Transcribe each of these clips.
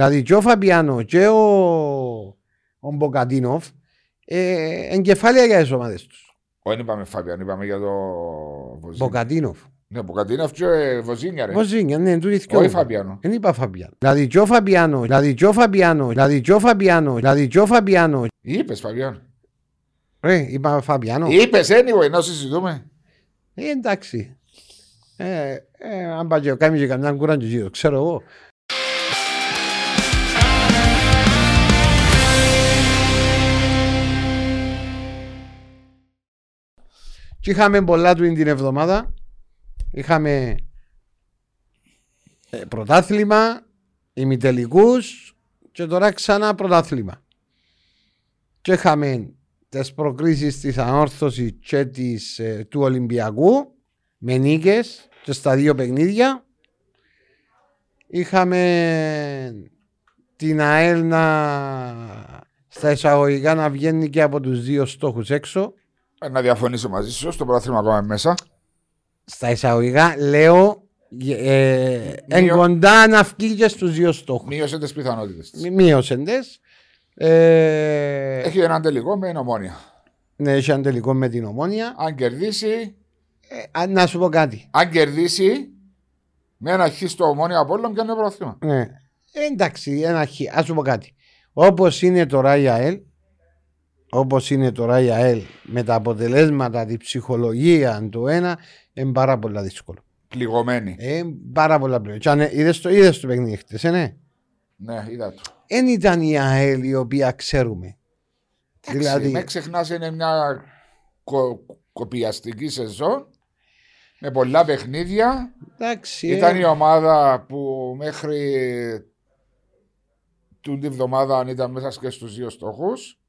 Δηλαδή και ο Φαμπιάνο και ο, ο Μποκατίνοφ ε, εγκεφάλαια για τις ομάδες τους. Όχι, είπαμε Φαμπιάν, είπαμε για το Βοζίνια. Μποκατίνοφ. Ναι, Μποκατίνοφ και ε, Βοζίνια, ρε. Βοζίνια, ναι, του Όχι ηθικιό. Φαμπιάνο. Δεν είπα Φαμπιάνο. Δηλαδή και ο Φαμπιάνο, δηλαδή και ο Φαμπιάνο, δηλαδή και ο Φαμπιάνο, δηλαδή και ο Φαμπιάνο. Είπες Φαμπιάνο. Ρε, είπα Φαμπιάνο. Είπες anyway, να συζητούμε. Ε, εντάξει. Ε, ε, αν πάει και κάνει και καμιά κουράν και γύρω, ξέρω εγώ. Και είχαμε πολλά του την εβδομάδα. Είχαμε ε, πρωτάθλημα, ημιτελικούς και τώρα ξανά πρωτάθλημα. Και είχαμε τις προκρίσεις της ανόρθωσης και της, ε, του Ολυμπιακού με νίκες και στα δύο παιχνίδια. Είχαμε την ΑΕΛ να στα εισαγωγικά να βγαίνει και από τους δύο στόχους έξω. Ε, Να διαφωνήσω μαζί σου, στο πρωτάθλημα πάμε μέσα. Στα εισαγωγικά λέω ε, εν Μείω- κοντά να βγει και στους δύο στόχους. Μείωσε τις πιθανότητες. Μη- Μείωσεν τες. Ε, Έχει έναν τελικό με νομόνια. ναι, έχει ένα τελικό με την ομόνια. Αν κερδίσει, Ε, α, να σου πω κάτι. αν κερδίσει με ένα χ στο ομόνια από όλων πιάνει το πρωτάθλημα. Ναι. Ε, εντάξει, ένα χ. Ας σου πω κάτι. Όπως είναι τώρα η ΑΕΛ, όπως είναι τώρα η ΑΕΛ, με τα αποτελέσματα, τη ψυχολογία του ένα, είναι πάρα πολύ δύσκολο. Πληγωμένη. Ε, πάρα πολλά πλέον. Και αν ε, είδες το, είδες το παιχνίδι χτες, ε, ναι. Ναι, είδα το. Δεν ήταν η ΑΕΛ η οποία ξέρουμε. Δηλαδή... Δηλαδή- Με ξεχνάς είναι μια κο, κοπιαστική σεζόν με πολλά παιχνίδια. Εντάξει, Ήταν ε, η ομάδα που μέχρι την τη βδομάδα αν ήταν μέσα και στους δύο στόχους.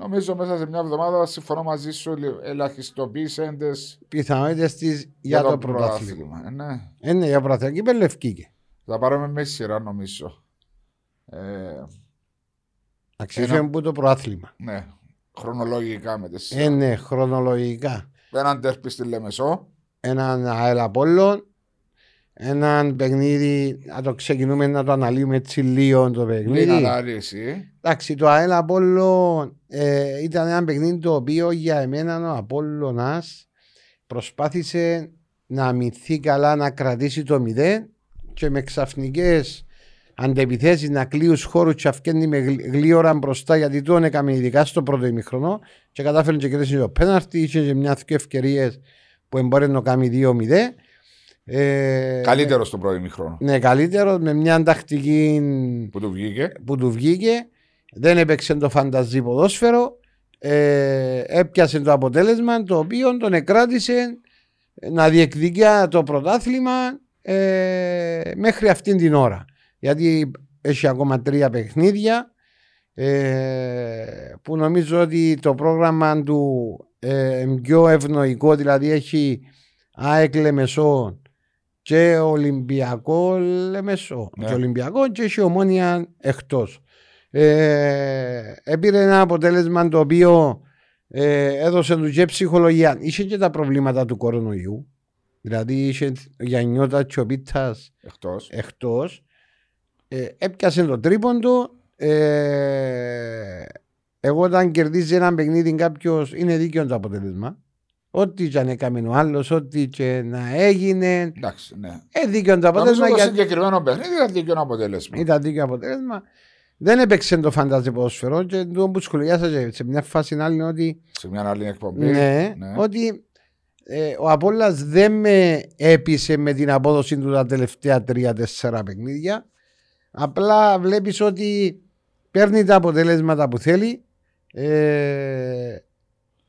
Νομίζω μέσα σε μια εβδομάδα συμφωνώ μαζί σου ελαχιστοποίησε τις πιθανότητες της για, το πρωτάθλημα. Ε, ναι. Ε, ναι, για πρωτάθλημα. Και πελευκήκε. Θα πάρουμε με σειρά νομίζω. Ε, Αξίζουμε που το πρωτάθλημα. ναι, χρονολογικά με τις Ε, ναι, χρονολογικά. Έναν τέρπι στη Λεμεσό. έναν ΑΕΛ Απόλλων, έναν παιχνίδι, να το ξεκινούμε να το αναλύουμε έτσι λίγο το Λίγα παιχνίδι. να αρέσει. Εντάξει, το ΑΕΛ Απόλλων ε, ήταν ένα παιχνίδι το οποίο για εμένα ο Απόλλωνας προσπάθησε να αμυνθεί καλά, να κρατήσει το μηδέν και με ξαφνικές αντεπιθέσεις να κλείουν χώρους και αυκένει με γλ- γλίωρα μπροστά γιατί τον έκαμε ειδικά στο πρώτο ημιχρονό και κατάφερε και κέρδισε το πέναρτι, είχε και μια δύο ευκαιρίες που μπορεί να κάνει 2-0. Ε, Καλύτερο στο πρώτο ημιχρόνο Ναι, καλύτερο με μια τακτική που του βγήκε. που του βγήκε. Δεν έπαιξε το φανταζή ποδόσφαιρο. Ε, έπιασε το αποτέλεσμα το οποίο τον εκράτησε να διεκδικεί το πρωτάθλημα ε, μέχρι αυτήν την ώρα. Γιατί έχει ακόμα τρία παιχνίδια ε, που νομίζω ότι το πρόγραμμα του ε, είναι πιο ευνοϊκό δηλαδή έχει ΑΕΚ Λεμεσό και Ολυμπιακός Λεμεσό Ναι. και Ολυμπιακός και έχει ομόνια εκτός. Ε, έπειρε ένα αποτέλεσμα το οποίο ε, έδωσε του και ψυχολογία. Είχε και τα προβλήματα του κορονοϊού. Δηλαδή είχε Γιαννιώτα Τσοπίτας Εκτός. εκτός. Ε, έπιασε το τρίποντο ε, εγώ όταν κερδίζει ένα παιχνίδι κάποιος είναι δίκαιο το αποτέλεσμα ό,τι και αν έκαμε ο άλλος ό,τι και να έγινε Εντάξει, ναι. ε, δίκαιο το Νομίζω αποτέλεσμα το γιατί συγκεκριμένο παιχνίδι ήταν δίκαιο αποτέλεσμα. ήταν δίκαιο αποτέλεσμα δεν έπαιξε το φαντάζε ποδοσφαιρό και το που σχολιάσα και σε μια φάση άλλη είναι ότι Σε μια άλλη εκπομπή. ναι, ότι ε, ο Απόλλας δεν με έπεισε με την απόδοση του τα τελευταία τρία-τέσσερα παιχνίδια. Απλά βλέπεις ότι παίρνει τα αποτελέσματα που θέλει. Ε,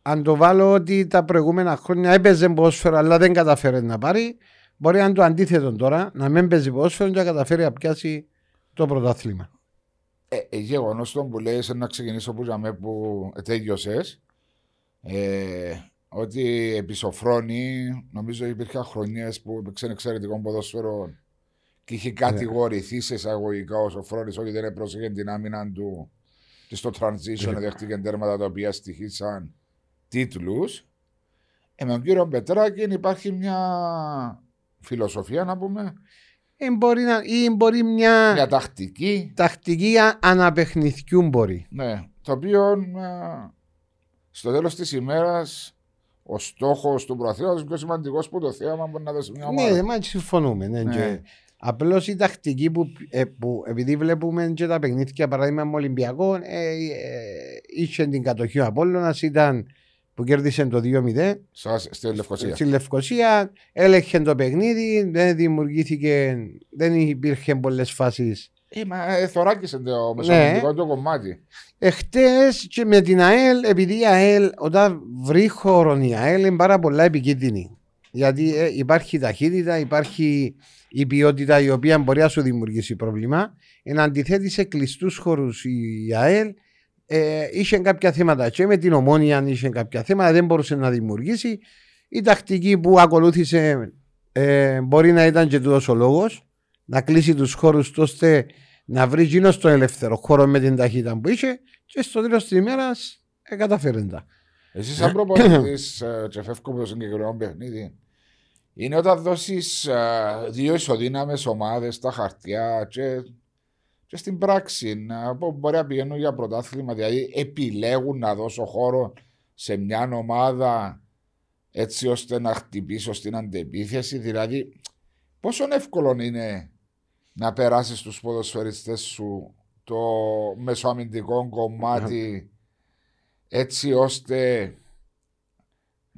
αν το βάλω ότι τα προηγούμενα χρόνια έπαιζε ποδόσφαιρο αλλά δεν καταφέρει να πάρει, μπορεί να είναι το αντίθετο τώρα, να μην παίζει ποδόσφαιρο και να καταφέρει να πιάσει το πρωτάθλημα. Ε, ε, γεγονός το που λέει να ξεκινήσω που είχαμε που τέλειωσες. Ε, ότι επί Σοφρόνη, νομίζω υπήρχαν χρονιές που έπαιξε εξαιρετικό ποδόσφαιρο και είχε κατηγορηθεί σε εισαγωγικά ο Σοφρόνης ότι δεν πρόσεχε την άμυνα του και στο transition δέχτηκε τέρματα τα οποία στοιχήσαν τίτλους. Ε, με τον κύριο Πετράκη υπάρχει μια φιλοσοφία να πούμε ε, μπορεί να, ή μπορεί μια, Μια τακτική. τακτική α- αναπαιχνιθιού μπορεί. Ναι. Το οποίο α, στο τέλος της ημέρας ο στόχος του προαθλήματος είναι πιο σημαντικός που το θέαμα μπορεί να δώσει μια ομάδα. Ναι, μα συμφωνούμε. Ναι, Ναι. και Απλώς η τακτική που, ε, που επειδή βλέπουμε και τα παιχνίδια παράδειγμα με Ολυμπιακό, ε, ε, είχε την κατοχή ο Απόλλωνας, ήταν που κέρδισε το 2-0 Σας, στη Λευκοσία. στη Λευκοσία, έλεγχε το παιχνίδι, δεν δημιουργήθηκε, δεν υπήρχε πολλές φάσεις. Ε, μα ε, θωράκισε το Ναι. μεσομετικό το κομμάτι. Εχθές και με την ΑΕΛ, επειδή η ΑΕΛ, όταν βρει χώρο η ΑΕΛ, είναι πάρα πολλά επικίνδυνη. Γιατί ε, υπάρχει ταχύτητα, υπάρχει η ποιότητα η οποία μπορεί να σου δημιουργήσει πρόβλημα. Εν αντιθέτει σε κλειστούς χώρους η ΑΕΛ ε, είχε κάποια θέματα. Και με την ομόνια είχε κάποια θέματα, δεν μπορούσε να δημιουργήσει. Η τακτική που ακολούθησε ε, μπορεί να ήταν και τούτος ο λόγος, να κλείσει τους χώρους ώστε να βρει γίνο στον ελεύθερο χώρο με την ταχύτητα που είχε και στο τέλος της ημέρας ε, καταφέρει τα. Εσύ, σαν προπονητής, και φεύγω από το συγκεκριμένο παιχνίδι, είναι όταν δώσεις δύο ισοδύναμες ομάδες στα χαρτιά και, και στην πράξη να, που μπορεί να πηγαίνουν για πρωτάθλημα. Δηλαδή, επιλέγουν να δώσω χώρο σε μια ομάδα έτσι ώστε να χτυπήσω στην αντεπίθεση. Δηλαδή, πόσο εύκολο είναι να περάσεις στους ποδοσφαιριστές σου το μεσοαμυντικό κομμάτι έτσι ώστε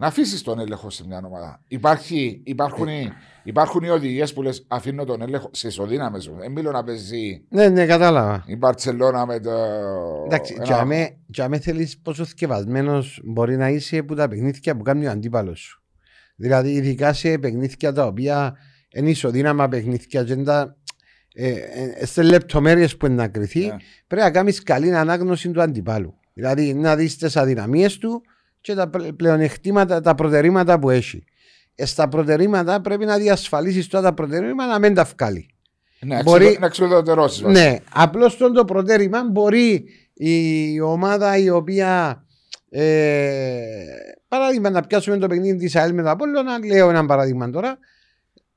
να αφήσεις τον έλεγχο σε μια ομάδα. Υπάρχει, υπάρχουν, οι, υπάρχουν οι οδηγίες που λες: Αφήνω τον έλεγχο σε ισοδύναμες. Δεν μιλώ να παίζει Ναι, ναι, κατάλαβα. η Μπαρσελόνα με το. Εντάξει, ένα- για με, για με θέλεις πόσο θκευασμένος μπορεί να είσαι που τα παιχνίδια που κάνει ο αντίπαλος σου. Δηλαδή, ειδικά σε παιχνίδια τα οποία είναι ισοδύναμα παιχνίδια και είναι τα, ε, ε, σε λεπτομέρειες που είναι να κρυθεί, Ναι. πρέπει να κάνεις καλή ανάγνωση του αντιπάλου. Δηλαδή, να δεις τις αδυναμίες του και τα πλε- πλεονεκτήματα, τα προτερήματα που έχει. Ε, στα προτερήματα πρέπει να διασφαλίσεις τώρα τα προτερήματα να μην τα βγάλει. Ναι, μπορεί- μπορεί... να εξουδετερώσει. Ναι, απλώς το προτέρημα μπορεί η ομάδα η οποία. Ε, παράδειγμα, να πιάσουμε το παιχνίδι της ΑΕΛ με τα Απόλλωνα, λέω ένα παράδειγμα τώρα.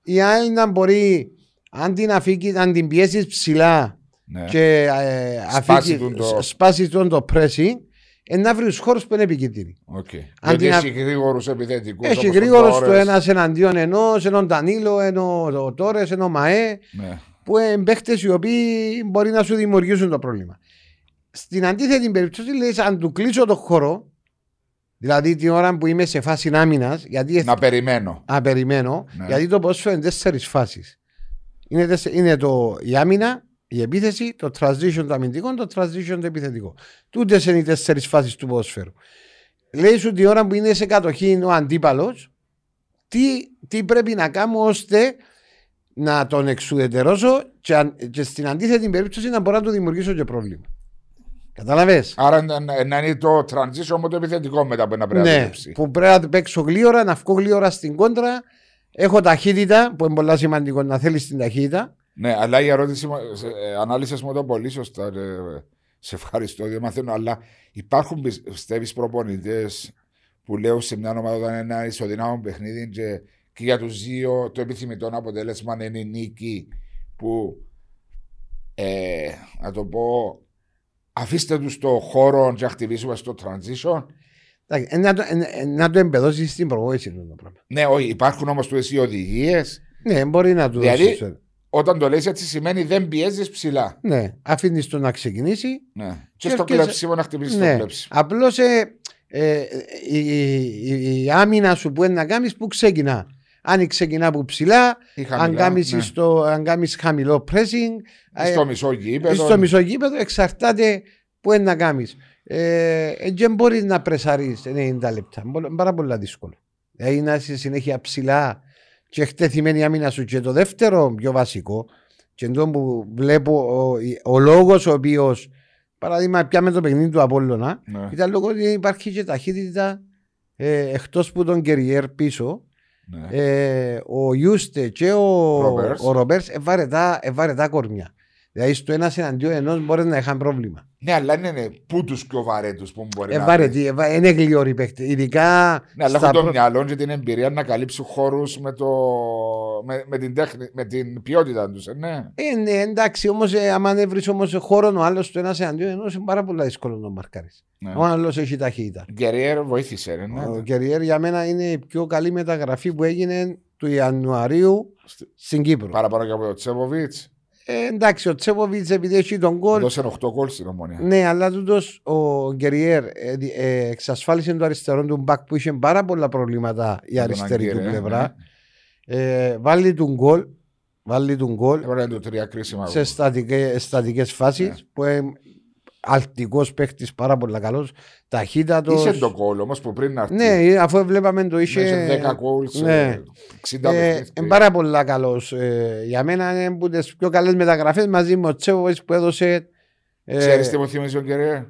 Η ΑΕΛ να μπορεί, αν την, αφήκει, αν την πιέσεις ψηλά Ναι. και ε, Σπάσει αφήκει- τον το- σπάσει τον το pressing, ε, να βρει χώρους που είναι επικίνδυνοι. Okay. Αν Γιατί την έχει γρήγορους επιθετικούς. Έχει γρήγορος το ένας εναντίον ενός, ενός Ντανίλο, ενώ ο Τόρες, ενώ Μαέ Ναι. που είναι παίχτες οι οποίοι μπορεί να σου δημιουργήσουν το πρόβλημα. Στην αντίθετη περίπτωση, λέει, αν του κλείσω το χώρο, δηλαδή την ώρα που είμαι σε φάση άμυνας, γιατί Να περιμένω. να περιμένω, Ναι. γιατί το ποδόσφαιρο είναι τέσσερις φάσεις. Είναι, τέσσε- είναι το, η άμυνα, η επίθεση, το transition το αμυντικό, το transition το επιθετικό. Τούτε είναι οι τέσσερις φάσεις του ποδόσφαιρου. Λέει σου την ώρα που είναι σε κατοχή ο αντίπαλος, τι, τι πρέπει να κάνω ώστε να τον εξουδετερώσω και, αν- και στην αντίθετη περίπτωση να μπορώ να του δημιουργήσω και πρόβλημα. Κατάλαβε. Άρα να, να- να είναι το transition με το επιθετικό μετά που να πρέπει να Ναι, δουλέψει. που πρέπει να παίξω γλύωρα, να βγω γλύωρα στην κόντρα. Έχω ταχύτητα, που είναι πολύ σημαντικό να θέλεις την ταχύτητα. Ναι, αλλά η ερώτηση μου, ε, ανάλυσες μου το πολύ σωστά. ρε. Σε ευχαριστώ, δεν μαθαίνω. Αλλά υπάρχουν πιστεύεις προπονητές που λέω σε μια ομάδα όταν είναι ένα ισοδυνάμο παιχνίδι και, και για τους δύο το επιθυμητό αποτέλεσμα είναι η νίκη που ε, να το πω αφήστε τους το χώρο και να χτυπήσουμε στο transition. Εντάξει, ε, Να το, ε, ε, να το εμπεδώσεις στην προβόηση αυτό το πράγμα. Ναι, όχι, υπάρχουν όμως του οι οδηγίες. Ναι, μπορεί να του Δηλαδή- δώσεις, ε, Όταν το λες έτσι σημαίνει δεν πιέζεις ψηλά. Ναι, αφήνεις το να ξεκινήσει. Ναι. Και Και στο έρχεσαι- κλέψιμο να χτυπήσεις Ναι. το κλέψιμο. Απλώς ε, η, η, η άμυνα σου που είναι να κάνεις, που ξεκινά. Αν ξεκινά από ψηλά, Ή αν χαμηλά, κάνεις ναι. στο- αν κάνεις χαμηλό pressing, ε, Στο μισό γήπεδο. στο μισό γήπεδο εξαρτάται που είναι να κάνεις. Ε, ε, δεν μπορείς να πρεσάρει 90 λεπτά. Είναι πάρα πολύ δύσκολο. Δηλαδή να είσαι συνέχεια ψηλά και εκτεθειμένη η άμυνα σου. Και το δεύτερο πιο βασικό, και εδώ που βλέπω ο, ο λόγος ο οποίος, παράδειγμα, πια με το παιχνίδι του Απόλλωνα, Ναι. ήταν λόγω ότι υπάρχει και ταχύτητα ε, εκτός που τον Κεριέρ πίσω. Ναι. Ε, ο Ιούστε και ο Ρόμπερς. ο Ρομπέρς εβάρε τα, εβάρε τα κορμιά. Δηλαδή στο ένα εναντίον ενός μπορείς να είχαν πρόβλημα. Ναι, αλλά είναι ναι, πού τους πιο βαρέτους που μπορεί Ε, να βαρετή, ε, βα- είναι γλυόροι παίχτε. Ειδικά. Ναι, αλλά στα έχουν το πρω- μυαλό και την εμπειρία να καλύψουν χώρους με, το... με, με, την τέχνη, με την ποιότητα τους. Ε, ναι. Ε, ναι, εντάξει, όμως, ε, άμα δεν βρεις όμως χώρο ο άλλος στο ένα εναντίον ενός, είναι πάρα πολύ δύσκολο να το μαρκάρεις. ναι. Ο άλλος έχει ταχύτητα. Γκεριέρ βοήθησε. ρε, Ναι. Ο Κεριέρ για μένα είναι η πιο καλή μεταγραφή που έγινε του Ιανουαρίου Στη- στην Κύπρο. Παραπάνω και από τον Τσέποβιτς. Ε, εντάξει, ο Τσέποβιτς επειδή έχει τον γκολ. Δώσε 8 γκολ στην ομονία. Ναι, αλλά τούτος ο Γκεριέρ ε, δι- ε, εξασφάλισε το αριστερό του μπακ που είχε πάρα πολλά προβλήματα η Με τον αριστερή του Αγκύρε, πλευρά. Ε, βάλει του γκολ. Βάλει του γκολ ναι. Έβαλε του τρία κρίσιμα. σε γκολ. στατικές, στατικές φάσεις Ναι. που είναι αλτικός παίχτης πάρα πολύ καλός ταχύτατος Είσαι το γκολ όμω που πριν να έρθει. ναι αφού βλέπαμε το είχε Είχε 10 γκολ σε ναι. 60 ε, παιχνίδια. είναι πάρα πολύ καλός ε, για μένα είναι από τις πιο καλές μεταγραφές μαζί με ο Τσέβοβιτς που έδωσε ε, Ξέρεις τι μου θυμίζει ο Γκεριέρ.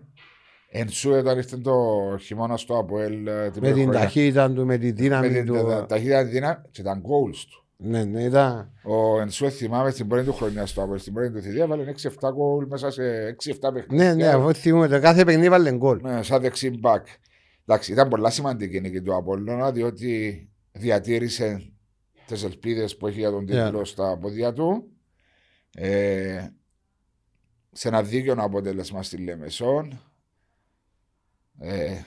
Εν σου όταν ήρθε το χειμώνα στο Αποέλ ε, την με την χρονιά. ταχύτητα του, με τη Με δύναμη την του. τα- ταχύτητα τη δύναμη και τα goals του. Ναι, ναι, ήταν. Ο Ενσούε θυμάμαι στην πρώτη του χρονιά στο Αποέλ, στην πρώτη του θητεία, έβαλε 6-7 γκολ μέσα σε 6-7 παιχνίδια. Ναι, ναι, αφού θυμούμαι, το κάθε παιχνίδι βάλε γκολ. Ναι, σαν δεξί μπακ. Εντάξει, ήταν πολλά σημαντική η νίκη του Απόλλωνα, διότι διατήρησε τις ελπίδες που έχει για τον τίτλο στα πόδια του. Ε, σε ένα δίκαιο αποτέλεσμα στη Λεμεσόν. Ε,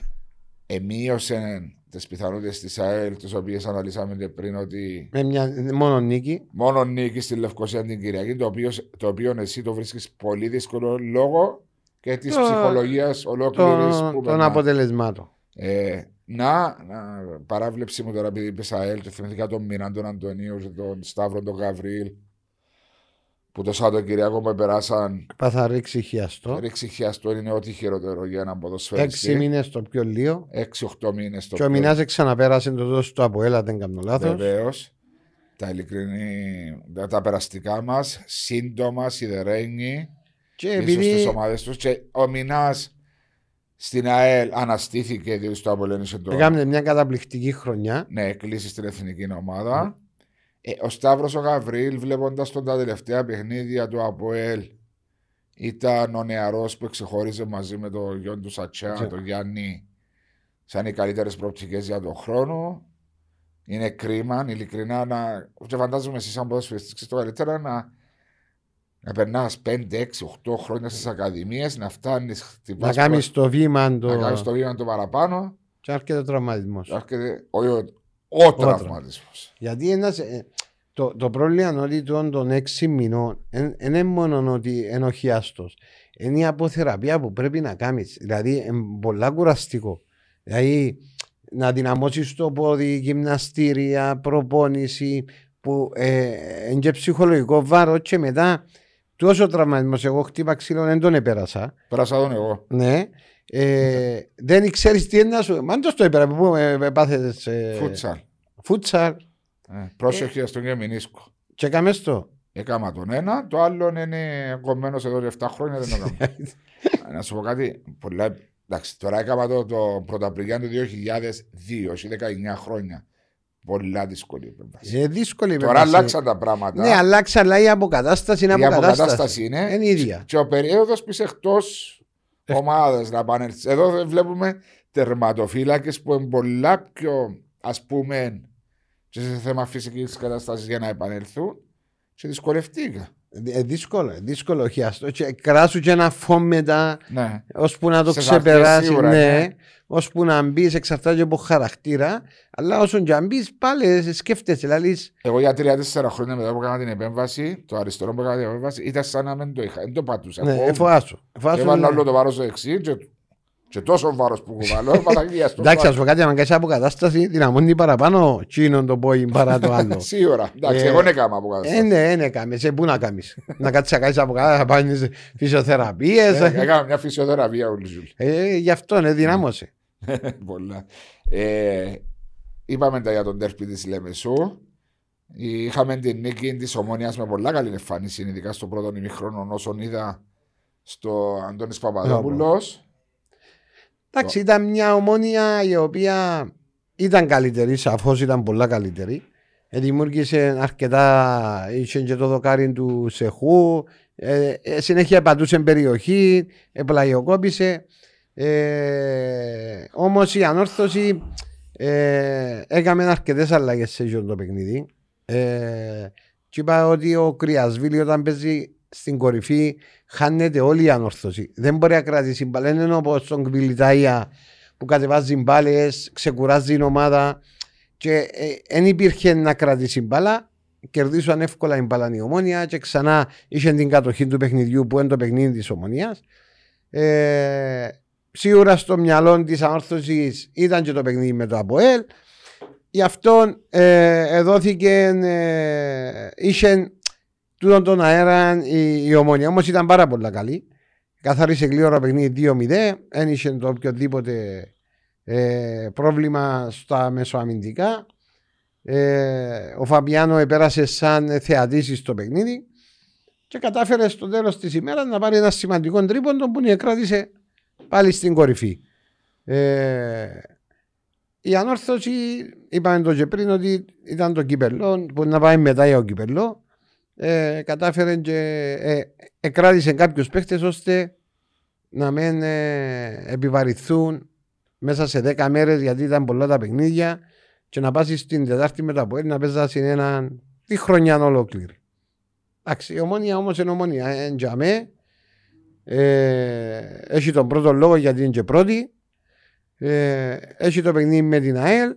εμείωσε τις πιθανότητες της ΑΕΛ, τις οποίες αναλύσαμε και πριν, ότι Με μια μόνο νίκη. μόνο νίκη στη Λευκοσία την Κυριακή, το οποίο, το οποίο εσύ το βρίσκεις πολύ δύσκολο λόγω και της Το- ψυχολογίας ολόκληρης των- που των περνά. αποτελεσμάτων. Ε, να, να, παράβλεψη μου τώρα επειδή είπες ΑΕΛ και θυμήθηκα τον Μινάν, τον Αντωνίους, και τον Σταύρο, τον Γαβρίλ που το Σαββατοκυριακό που περάσαν Πάθα ρίξει χιαστό. ρίξει χιαστό είναι ό,τι χειρότερο για έναν ποδοσφαιριστή. Έξι μήνες το πιο λίγο. 6-8 μήνες το Και ο Μινάς ξαναπέρασε το δώσο του από έλα, δεν κάνω λάθος. Βεβαίως. Τα ειλικρινή, τα, τα περαστικά μας, σύντομα, σιδερένοι, Και πίσω επειδή στις ομάδες τους. Και ο Μινάς στην ΑΕΛ αναστήθηκε διότι στο απολένησε το. έκαμε μια καταπληκτική χρονιά. Ναι, κλείσει στην εθνική ομάδα. Ε, ο Σταύρος ο Γαβρίλ, βλέποντας τον τα τελευταία παιχνίδια του ΑΠΟΕΛ, ήταν ο νεαρός που ξεχώριζε μαζί με τον γιο του Σατσά, Ναι. τον Γιάννη, σαν οι καλύτερες προοπτικές για τον χρόνο. Είναι κρίμα, ειλικρινά, να. Και φαντάζομαι εσύ, σαν ποδοσφαιριστής, ξέρεις το καλύτερα να, να περνάς 5, 6, 8 χρόνια στις ακαδημίες, να φτάνεις Να κάνεις το βήμα το. να κάνεις το βήμα το παραπάνω. Και έρχεται ο τραυματισμός. και έρχεται ο, ο, ο τραυματισμός. Γιατί ένας, ε, το, το πρόβλημα είναι ότι των, των έξι μηνών δεν είναι μόνο ότι είναι ο χιάστος. Είναι η αποθεραπεία που πρέπει να κάνεις. Δηλαδή είναι πολλά κουραστικό. Δηλαδή να δυναμώσεις το πόδι, γυμναστήρια, προπόνηση που ε, είναι και ψυχολογικό βάρος και μετά τόσος τραυματισμός εγώ χτύπα ξύλο δεν τον επέρασα. Πέρασα τον εγώ. Ναι. Ε, δεν ξέρεις τι είναι να σου... Μάντως το έπερα που ε, πάθες... Ε, Φούτσαλ. Φούτσαλ. Ε, πρόσεχε στον και μηνίσκο. Και έκαμε το. Έκανα τον ένα, το άλλο είναι κομμένο εδώ και 7 χρόνια δεν το έκανα. Ε, να σου πω κάτι. Πολλά... Εντάξει, τώρα έκανα το, το Πρωταπριλιά του 2002, έχει 19 χρόνια. Πολλά δύσκολη επέμβαση. Ε, δύσκολη Τώρα επέμβαση. αλλάξαν τα πράγματα. Ναι, αλλάξαν, αλλά η αποκατάσταση είναι Η αποκατάσταση. αποκατάσταση είναι. Είναι ίδια. Και ο περίοδος που είσαι εκτός ομάδα να πάνε. Εδώ βλέπουμε τερματοφύλακες που είναι πολλά πιο ας πούμε και σε θέμα φυσικής κατάσταση για να επανέλθουν. Και δυσκολευτήκα. Ε, δύσκολο, ε, δύσκολο χιάστο. Και κράσου και ένα φω μετά, Ναι. ώσπου να το Σε χαρτί ξεπεράσει. σίγουρα, ναι. ναι. Ώσπου να μπεις, εξαρτάται από χαρακτήρα. Αλλά όσον και αν μπεις, πάλι σκέφτεσαι. Δηλαδή, Εγώ για τρία-τέσσερα χρόνια μετά που έκανα την επέμβαση, το αριστερό που έκανα την επέμβαση, ήταν σαν να μην το είχα. Δεν το πατούσα. ναι, Εγώ εφοάσου. εφοάσου Έβαλα ναι. όλο το βάρος στο δεξί και, και τόσο βάρος που κουβαλώ, Παναγία στο Εντάξει, ας βάρο. πω κάτι, αν κάνεις αποκατάσταση, δυναμώνει παραπάνω τσίνον το πόη παρά το άλλο. Σίγουρα. Εντάξει, Ε, εγώ δεν έκανα από Ε, ναι, ναι, κάμε. Σε πού να κάνεις; να κάτσεις να κάνεις από κάτω, να πάνε φυσιοθεραπείες. Έκανα μια φυσιοθεραπεία όλη ζωή. ε, γι' αυτό ναι, δυνάμωσε. Πολλά. Ε, είπαμε τα για τον τέρπι της Λεμεσού. Είχαμε την νίκη της Ομόνιας με πολλά καλή εμφάνιση, ειδικά στο πρώτο ημιχρόνο, όσον είδα στο Αντώνης Παπαδόπουλος. Εντάξει, ήταν μια ομόνια η οποία ήταν καλύτερη, σαφώς ήταν πολλά καλύτερη. Ε, δημιούργησε αρκετά, είχε και το δοκάρι του Σεχού, ε, ε, συνέχεια πατούσε περιοχή, επλαγιοκόπησε. Ε, Όμως η ανόρθωση ε, έκαμε αρκετές αλλαγές σε αυτό το παιχνίδι. Ε, και είπα ότι ο Κρυασβίλη όταν παίζει στην κορυφή χάνεται όλη η ανόρθωση. Δεν μπορεί να κρατήσει μπάλα. Είναι όπω τον Κβιλιτάια που κατεβάζει μπάλες, ξεκουράζει την ομάδα και δεν ε, υπήρχε να κρατήσει μπάλα. Κερδίσαν εύκολα η μπάλα η ομόνια και ξανά είχε την κατοχή του παιχνιδιού που είναι το παιχνίδι της ομονίας. Ε, σίγουρα στο μυαλό της ανόρθωσης ήταν και το παιχνίδι με το Αποέλ. Γι' αυτό ε, δόθηκε, ε, είχε τούτον τον αέρα η, η ομόνια. Όμως ήταν πάρα πολύ καλή. Καθάρισε γλύωρα παιχνίδι 2-0. Δεν είχε το οποιοδήποτε ε, πρόβλημα στα μεσοαμυντικά. Ε, ο Φαμπιάνο επέρασε σαν θεατής στο παιχνίδι και κατάφερε στο τέλος της ημέρας να πάρει ένα σημαντικό τρίποντο που κράτησε πάλι στην κορυφή. Ε, η ανόρθωση, είπαμε το και πριν ότι ήταν το κύπελο, που να πάει μετά για το κύπελο. Ε, κατάφερε και ε, εκράτησε κάποιους παίχτες ώστε να μην ε, επιβαρηθούν μέσα σε 10 μέρες γιατί ήταν πολλά τα παιχνίδια και να πάσεις στην Τετάρτη μετά από να παίζα ένα τη χρονιά ολόκληρη. Εντάξει, η ομόνια όμως είναι ομόνια. Εντζαμέ, ε, έχει τον πρώτο λόγο γιατί είναι και πρώτη. Ε, έχει το παιχνίδι με την ΑΕΛ.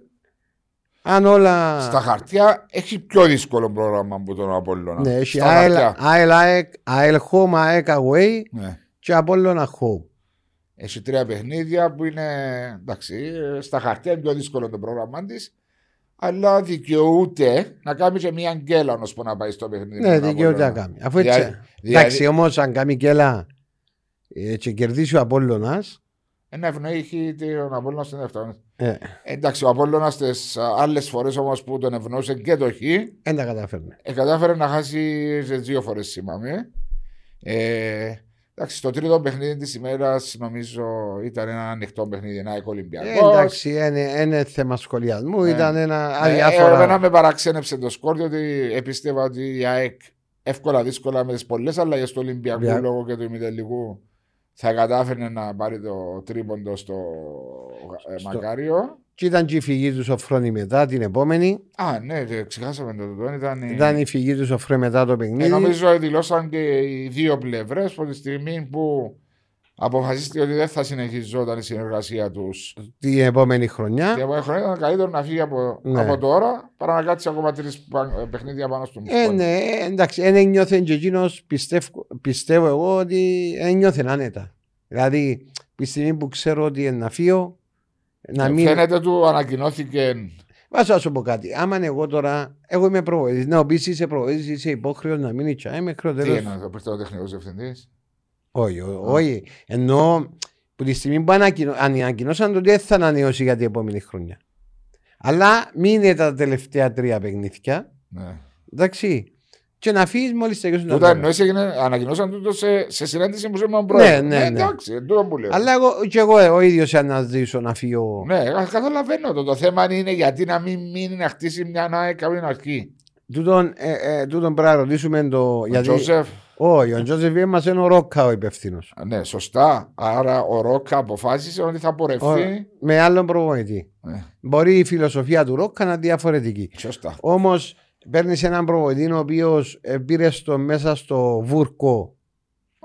Αν όλα... Στα χαρτιά έχει πιο δύσκολο πρόγραμμα από τον Απόλλωνα. Ναι, έχει ΑΕΛ, ΑΕΛ, ΑΕΛ, Home, ΑΕΚ Away ναι. και Απόλλωνα Home. Έχει τρία παιχνίδια που είναι εντάξει, στα χαρτιά είναι πιο δύσκολο το πρόγραμμα της. Αλλά δικαιούται να κάνει και μια γκέλα ώσπου να πάει στο παιχνίδι. Ναι, δικαιούται να κάνει. Αφού έτσι. Δηλαδή, εντάξει, όμως αν κάνει γκέλα ε, και κερδίσει ο Απόλλωνας ένα ευνοεί τον Απόλλωνα στην δεύτερη. Ε. Εντάξει, ο Απόλλωνας τις άλλες φορές όμως που τον ευνοούσε και το Χ. Δεν τα κατάφερε. Ε, κατάφερε να χάσει δύο φορές, θυμάμαι. Ε, εντάξει, το τρίτο παιχνίδι της ημέρας νομίζω ήταν ένα ανοιχτό παιχνίδι, ένα Ολυμπιακό. Ε, εντάξει, είναι θέμα σχολιασμού, ε. ήταν ένα αδιάφορο. Ε, εμένα με παραξένεψε το σκόρ, διότι επίστευα ότι η ΑΕΚ εύκολα δύσκολα με τις πολλές αλλαγές του Ολυμπιακού λόγω και του ημιτελικού θα κατάφερε να πάρει το τρίποντο στο, ε, στο... Μακάριο. Και ήταν και η φυγή τους Σοφρόνη μετά την επόμενη. Α, ναι, ξεχάσαμε το τότε. Ήταν, ήταν η φυγή τους Σοφρόνη μετά το παιχνίδι. Ε, νομίζω δηλώσαν και οι δύο πλευρές από τη στιγμή που αποφασίστηκε ότι δεν θα συνεχιζόταν η συνεργασία τους. Την επόμενη χρονιά. Την επόμενη χρονιά ήταν καλύτερο να φύγει από, ναι. από τώρα παρά να κάτσει ακόμα τρεις παιχνίδια πάνω στο ε, ναι, εντάξει, δεν νιώθε και εκείνος, πιστεύω, πιστεύω εγώ ότι δεν νιώθε άνετα. Δηλαδή, τη στιγμή που ξέρω ότι είναι να φύγω. Να μην... Φαίνεται του ανακοινώθηκε. Βάζω να σου πω κάτι. Άμα εγώ τώρα, εγώ είμαι προβοητή. Να πει είσαι προβοητή, είσαι υπόχρεος να μείνεις τσάι μέχρι το τέλο. Τι είναι το πρώτο τεχνικό διευθυντής; Όχι, όχι. Ενώ που τη στιγμή που ανακοινώσαν ότι δεν θα ανανεώσει για την επόμενη χρονιά. Αλλά μείνε τα τελευταία τρία παιχνίδια. Ναι. Εντάξει. Και να φύγεις μόλις τελειώσει το Όταν ανακοινώσαν τούτο σε, σε συνάντηση που ήμουν πρόεδρος. Ναι, ναι, ναι. Εντάξει, τούτο που λέω. Αλλά εγώ, και εγώ ο ίδιος αναζήσω να φύγω. Ναι, καταλαβαίνω το. Το θέμα είναι γιατί να μην μείνει να χτίσει μια νέα καμία αρχή. Τούτον, ε, ε, τούτον πρέπει να ρωτήσουμε το. Ο γιατί... Τζόσεφ. Όχι, ο Τζόσεφ μας είναι ο Ρόκα ο υπεύθυνο. Ναι, σωστά. Άρα ο Ρόκα αποφάσισε ότι θα πορευτεί. με άλλον προπονητή. Ναι. Μπορεί η φιλοσοφία του Ρόκα να είναι διαφορετική. Σωστά. Όμως παίρνεις έναν προπονητή ο οποίος πήρε στο μέσα στο βούρκο.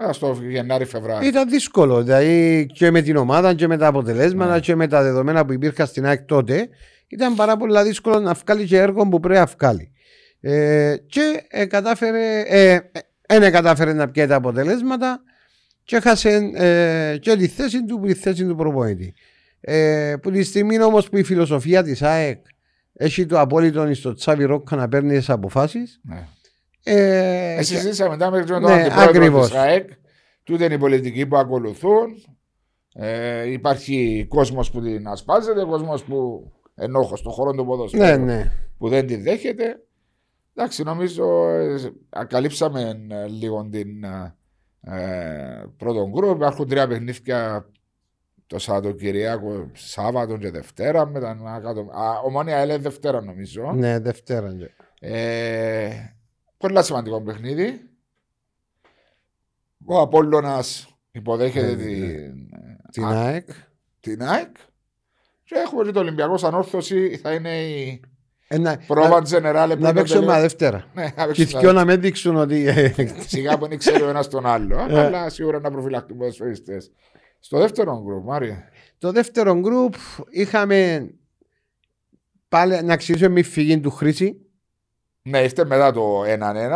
Α, στο Γενάρη Φεβράρι. Ήταν δύσκολο. Δηλαδή και με την ομάδα και με τα αποτελέσματα ναι. και με τα δεδομένα που υπήρχαν στην ΑΕΚ τότε. Ήταν πάρα πολύ δύσκολο να βγάλει και έργο που πρέπει να βγάλει. Ε, και ε, κατάφερε, ε, ε, κατάφερε να πιέσει τα αποτελέσματα και έχασε ε, και τη θέση του, τη θέση του προπονητή. Ε, που τη στιγμή όμως που η φιλοσοφία της ΑΕΚ έχει το απόλυτο στο Τσάβι Ρόκα να παίρνει τις αποφάσεις. Ναι. Ε, Εσύ ζήσαμε μετά μέχρι τον ναι, αντιπρόεδρος της ΑΕΚ. Τούτε είναι οι πολιτικοί που ακολουθούν. Ε, υπάρχει κόσμος που την ασπάζεται, κόσμος που ενόχως στον χώρο του ποδοσφαίρου ναι, ναι. που δεν τη δέχεται. Εντάξει, νομίζω ε, ακαλύψαμε ε, λίγο την ε, πρώτον γκρουπ. Υπάρχουν τρία παιχνίδια το Σαββατοκυριακό, Σάββατο και Δευτέρα. Μετά να κάτω. Α, ομόνια έλεγε Δευτέρα νομίζω. Ναι, Δευτέρα. ναι. Ε, πολύ σημαντικό παιχνίδι. Ο Απόλλωνας υποδέχεται Ναι, ναι, την, Την Α, ΑΕΚ. την ΑΕΚ. Και έχουμε και το Ολυμπιακό σαν όρθωση. Θα είναι η Ε, να, πρόβα να, τζενεράλε. να παίξουμε μα Δευτέρα. Ναι, να Και οι παίξουμε δυο να με δείξουν ότι. ε, Σιγά που δεν ξέρει ο ένας τον άλλο. Ε. Αλλά σίγουρα να προφυλακτούν ποδοσφαιριστές. Στο δεύτερο γκρουπ, Μάρια. Το δεύτερο γκρουπ είχαμε πάλι να αξίζουμε μη φυγή του Χρήση Ναι, ήρθε μετά το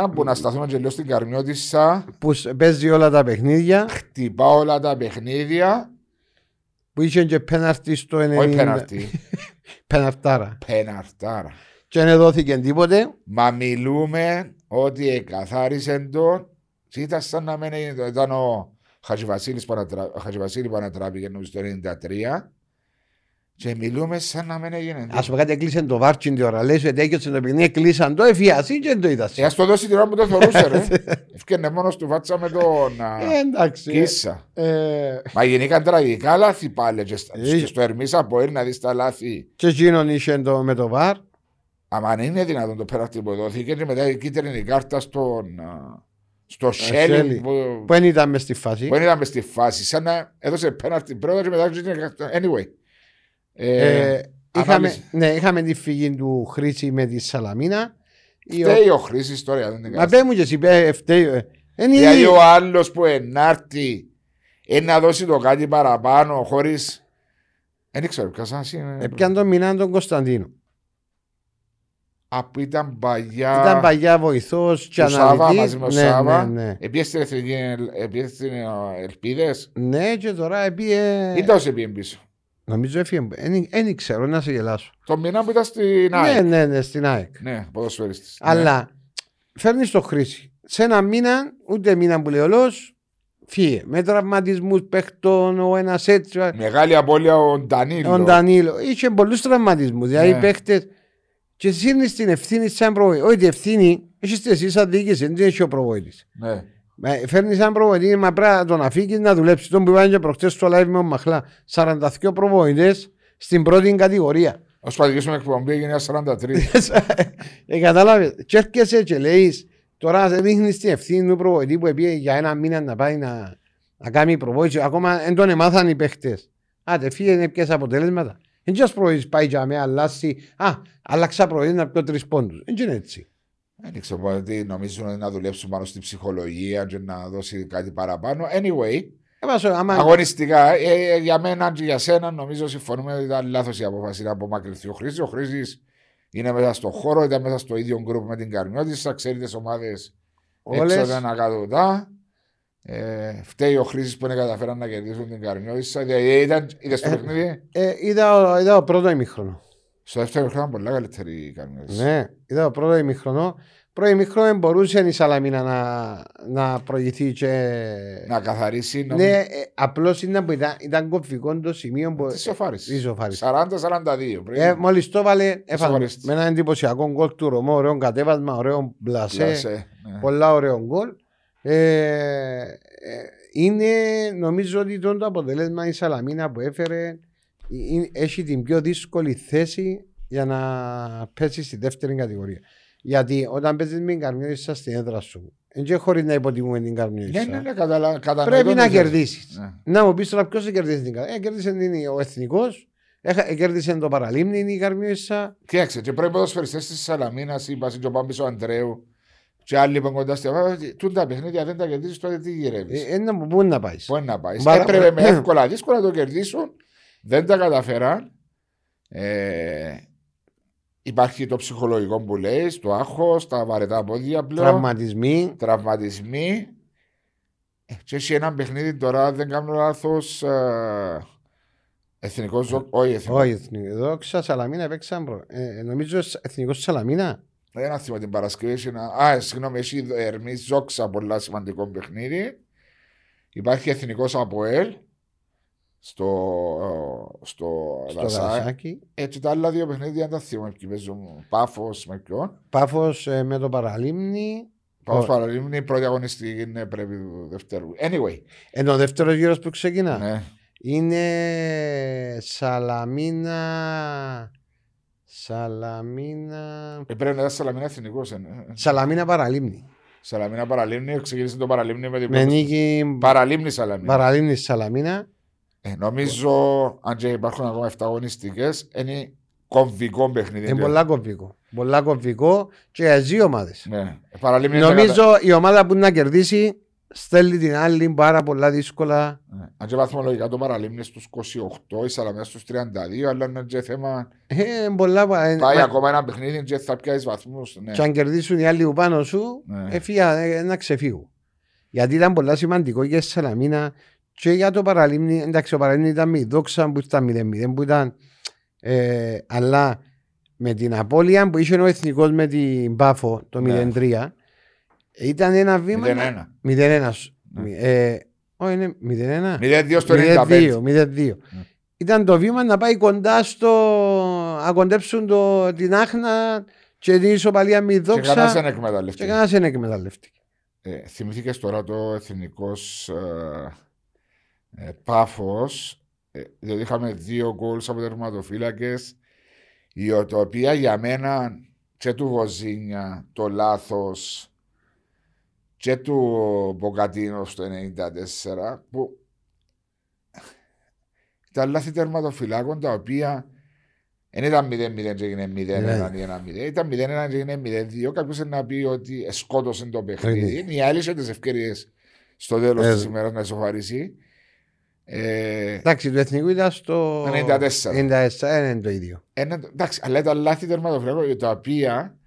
1-1 που να σταθούμε και λίγο στην Καρμιώτισσα. που σ- παίζει όλα τα παιχνίδια Χτυπά όλα τα παιχνίδια. που είχε και πέναρτη στο 90. Όχι πέναρτη. Πέναρτάρα. Πέναρτάρα. Και δεν δόθηκε τίποτε. Μα μιλούμε ότι εκαθάρισε τον. Ήταν σαν να μην έγινε. Ήταν ο Χατζηβασίλη Πανατρα... Χατζηβασίλη Πανατράπη νομίζω το 93. Και μιλούμε σαν να μην έγινε. Α πούμε κάτι έκλεισε το βάρτσιν την ώρα. Λέει ότι έκαιγε το παιχνίδι, κλείσαν το, εφιασί και δεν το είδα. Ε, ας το δώσει την ώρα που το θεωρούσε, ρε. Ευκαιρνε μόνος του βάτσα με τον α, Ε, εντάξει. Κίσα. Ε, Μα γενικά τραγικά λάθη πάλι. Και, στα- Ε. και στο Ερμής από να δεις τα λάθη. και εκείνον είχε το με το βάρ. Άμα αν είναι δυνατόν το πέραστη που δόθηκε και μετά η κίτρινη κάρτα στον, α, στο Σέλι. Σέλινγκ που, Που δεν ήταν μες στη φάση. που δεν ήταν μες στη φάση. Σαν να έδωσε πέναρτη πρώτα και μετά κίτρινη κάρτα. Anyway. Ε, Ε, είχαμε, ανάλυση. ναι, είχαμε τη φυγή του Χρήση με τη Σαλαμίνα. η ο- Φταίει ο Χρήσης τώρα. Δεν είναι Μα κάτι. πέ μου και εσύ, πέ, φταίει. ε, εν είναι- Δηλαδή ο άλλος που ενάρτη είναι να δώσει το κάτι παραπάνω χωρίς... Δεν ξέρω, ποιος σας είναι. Έπιαν τον μηνάν τον Κωνσταντίνο. Α, που ήταν παλιά. Ήταν παγιά βοηθός και του Σάβα αναλυτής. μαζί με τον ναι, Σάβα. ναι, ναι. Επίσης στην εθνική επίσης στην ελπίδες. Ναι, και τώρα έπιε. Ή τόσο πήγε πίσω. Νομίζω έφυγε. Δεν ξέρω, να σε γελάσω. Το μήνα που ήταν στην Ναι, ΑΕΚ. ναι, ναι, στην ΑΕΚ. Ναι, ποδοσφαιριστής. Αλλά φέρνεις το χρήση. Σε ένα μήνα, ούτε μήνα που λέει ολός, φύγε. Με τραυματισμούς παίχτων, ο ένας έτσι. Ναι. Μεγάλη απώλεια ο Ντανίλο. Ο Ντανίλο. Είχε πολλούς τραυματισμούς. Δηλαδή Ναι. οι παίχτες. Και σύρνει την ευθύνη σαν προβοητή. Όχι, την ευθύνη έχεις τη εσύ σαν διοίκηση, δεν έχει ο προβοητή. Ναι. Φέρνεις σαν προβοητή, μα πρέπει να τον αφήκεις να δουλέψει. Τον που είπαν και προχτές στο live με ο Μαχλά. 42 προβοητέ στην πρώτη κατηγορία. Ως πατηγήσουμε εκπομπή έγινε ένα 43. ε, Κατάλαβε. Και έρχεσαι και λέεις, τώρα δεν δείχνεις την ευθύνη του προβοητή που πήγε για ένα μήνα να πάει να, να κάνει προβόηση. Ακόμα δεν τον εμάθαν οι παίχτες. Άντε, φύγε να πιέσει αποτελέσματα. Δεν ξέρω προβοητή πάει για με αλλάσει. Α, άλλαξα προβοητή να πιω τρεις πόντους. Δεν είναι έτσι. Δεν ξέρω ότι νομίζουν ότι να δουλέψουν πάνω στην ψυχολογία και να δώσει κάτι παραπάνω. Anyway, Έβασο, άμα... αγωνιστικά, ε, για μένα και για σένα νομίζω συμφωνούμε ότι ήταν λάθος η απόφαση να απομακρυνθεί ο Χρήση. Ο Χρήση είναι μέσα στο χώρο, ήταν μέσα στο ίδιο γκρουπ με την Καρμιώτησα, ξέρεις τι ομάδε Όλες. έξω δεν ακατοτά. Ε, φταίει ο Χρήση που δεν καταφέραν να κερδίσουν την Καρμιώτησα. Δηλαδή, ήταν, είδες το Ε, παιχνίδι; Ε, είδα, ο- είδα ο πρώτο ημίχρονο. Στο δεύτερο χρόνο ήταν πολύ καλύτερη η Καρμιώτησα. Ναι, είδα το πρώτο ημίχρονο. Πρώτο ημίχρονο μπορούσε η Σαλαμίνα να, να προηγηθεί και... Να καθαρίσει. Να Ναι, ε, απλώς ήταν, που ήταν, ήταν κομφικό το σημείο που... Της σοφάρισε. Ισοφάρισε. 40-42. πριν. Ε, μόλις το βάλε, έφαγε Ισοφαρίστη. με ένα εντυπωσιακό γκολ του Ρωμό, ωραίο κατέβασμα, ωραίο μπλασέ, Πλάσε, ναι. πολλά ωραίο γκολ. Ε, ε, είναι, νομίζω ότι το αποτέλεσμα η Σαλαμίνα που έφερε ε, είναι- έχει την πιο δύσκολη θέση για να πέσει στη δεύτερη κατηγορία. Γιατί όταν παίζεις με την Καρμιώτισσα στην έδρα σου, δεν χωρίς να υποτιμούμε την Ναι, Καρμιώτισσα, ναι, ναι, καταλα... κατανοητό πρέπει να το ζες. κερδίσεις. Ναι. Να μου πεις τώρα ποιος κερδίσει την κατηγορία. Ε, κέρδισε την ο Εθνικός, κέρδισε το Παραλίμνη η Καρμιώτισσα. Κοίταξε, και πρέπει ποδοσφαιριστές της Σαλαμίνας, είπα και ο Πάμπης ο Αντρέου και άλλοι που είναι κοντά στη ομάδα, ότι τούν τα παιχνίδια δεν τα κερδίσεις τότε τι γυρεύεις; Ε, ε, πού να πάεις. Πού είναι να πάεις; Μπαρα- Έπρεπε με εύκολα δύσκολα να το κερδίσουν. Δεν τα καταφέραν. Ε, υπάρχει το ψυχολογικό που λέει, το άγχος, τα βαρετά πόδια πλέον, Τραυματισμοί. τραυματισμοί. Ε, και έχει ένα παιχνίδι τώρα, αν δεν κάνω λάθος, ε, εθνικός ζω... όχι εθνικός. Όχι, εθνικό. Δόξα Σαλαμίνα παίξαν. προ- Ε, νομίζω εθνικός Σαλαμίνα. Ένα θυμό την Παρασκευή. έχει ένα- Α, συγγνώμη, έχει Ερμής Ζόξα, πολλά σημαντικό παιχνίδι. Υπάρχει εθνικός Αποέλ στο, στο, Στο Δασά. Δασάκι. Έτσι τα άλλα δύο παιχνίδια δεν τα θυμάμαι ποιοι παίζουν. Πάφος με ποιον. Πάφο με το Παραλίμνη. Πάφος Ω. παραλίμνη, η πρώτη αγωνιστική είναι πρέπει του Δευτέρου. Anyway, Ενώ ο δεύτερο γύρος που ξεκινά. ναι. Είναι Σαλαμίνα. Σαλαμίνα. Ε, πρέπει να ήταν Σαλαμίνα εθνικός. Ε. Σαλαμίνα Παραλίμνη. Σαλαμίνα Παραλίμνη, ξεκίνησε το Παραλίμνη με την Με νίκη Παραλίμνη Σαλαμίνα. Παραλίμνη Σαλαμίνα. Ε, νομίζω, αν και υπάρχουν ακόμα 7 αγωνιστικές, είναι κομβικό παιχνίδι. Είναι πολλά κομβικό. Πολλά κομβικό και για δύο ομάδες. Ναι. Παραλίμνη Νομίζω είναι η ομάδα που να κερδίσει στέλνει την άλλη πάρα πολλά δύσκολα. Ναι. Αν και βαθμολογικά το Παραλίμνη στους 28, η Σαλαμίνα στους 32, αλλά είναι και θέμα. Ε, πολλά, ε, Πάει μα- ακόμα ένα παιχνίδι και θα πιάσεις βαθμούς. Ναι. Και αν κερδίσουν οι άλλοι που πάνω σου, Ναι. έφυγα ε, να ξεφύγουν. Γιατί ήταν πολλά σημαντικό για τη Σαλαμίνα και για το Παραλίμνη. Εντάξει, ο Παραλίμνη ήταν με η δόξα που ήταν 0-0, που ήταν. Ε, αλλά με την απώλεια που είχε ο εθνικός με την Πάφο το Ναι. 0-3, ήταν ένα βήμα. 0-1. 0-1. Ναι. Ε, όχι, είναι 0-1. 0-2 στο 95. 0-2. 0-2. Ήταν το βήμα να πάει κοντά στο. να κοντέψουν το, την άχνα και την ισοπαλία με η Και δόξα. κανένας δεν Και εκμεταλλευτεί. κανένας δεν εκμεταλλεύτηκε. Ε, θυμηθήκες τώρα το εθνικός ε, ε, πάφος. Ε, διότι είχαμε δύο γκολ από τερματοφύλακες. Η οποία για μένα και του Βοζίνια το λάθος και του Μποκατίνο στο 94 που ήταν λάθη τερματοφυλάκων τα οποία δεν ήταν 0-0 και έγινε 0-1 Ναι. ή 1-0. Ήταν 0-1 και έγινε 0-2. Κάποιος να πει ότι σκότωσε το παιχνίδι. Παιχνίδι. Οι άλλοι είχε τις ευκαιρίες στο τέλος Ε, της ημέρας να ισοφαρίσει. Ε, Εντάξει, το εθνικό ήταν στο. 94. 94, δεν είναι το ίδιο. ένα, εντάξει, αλλά ήταν λάθη τερματοφυλάκων τα οποία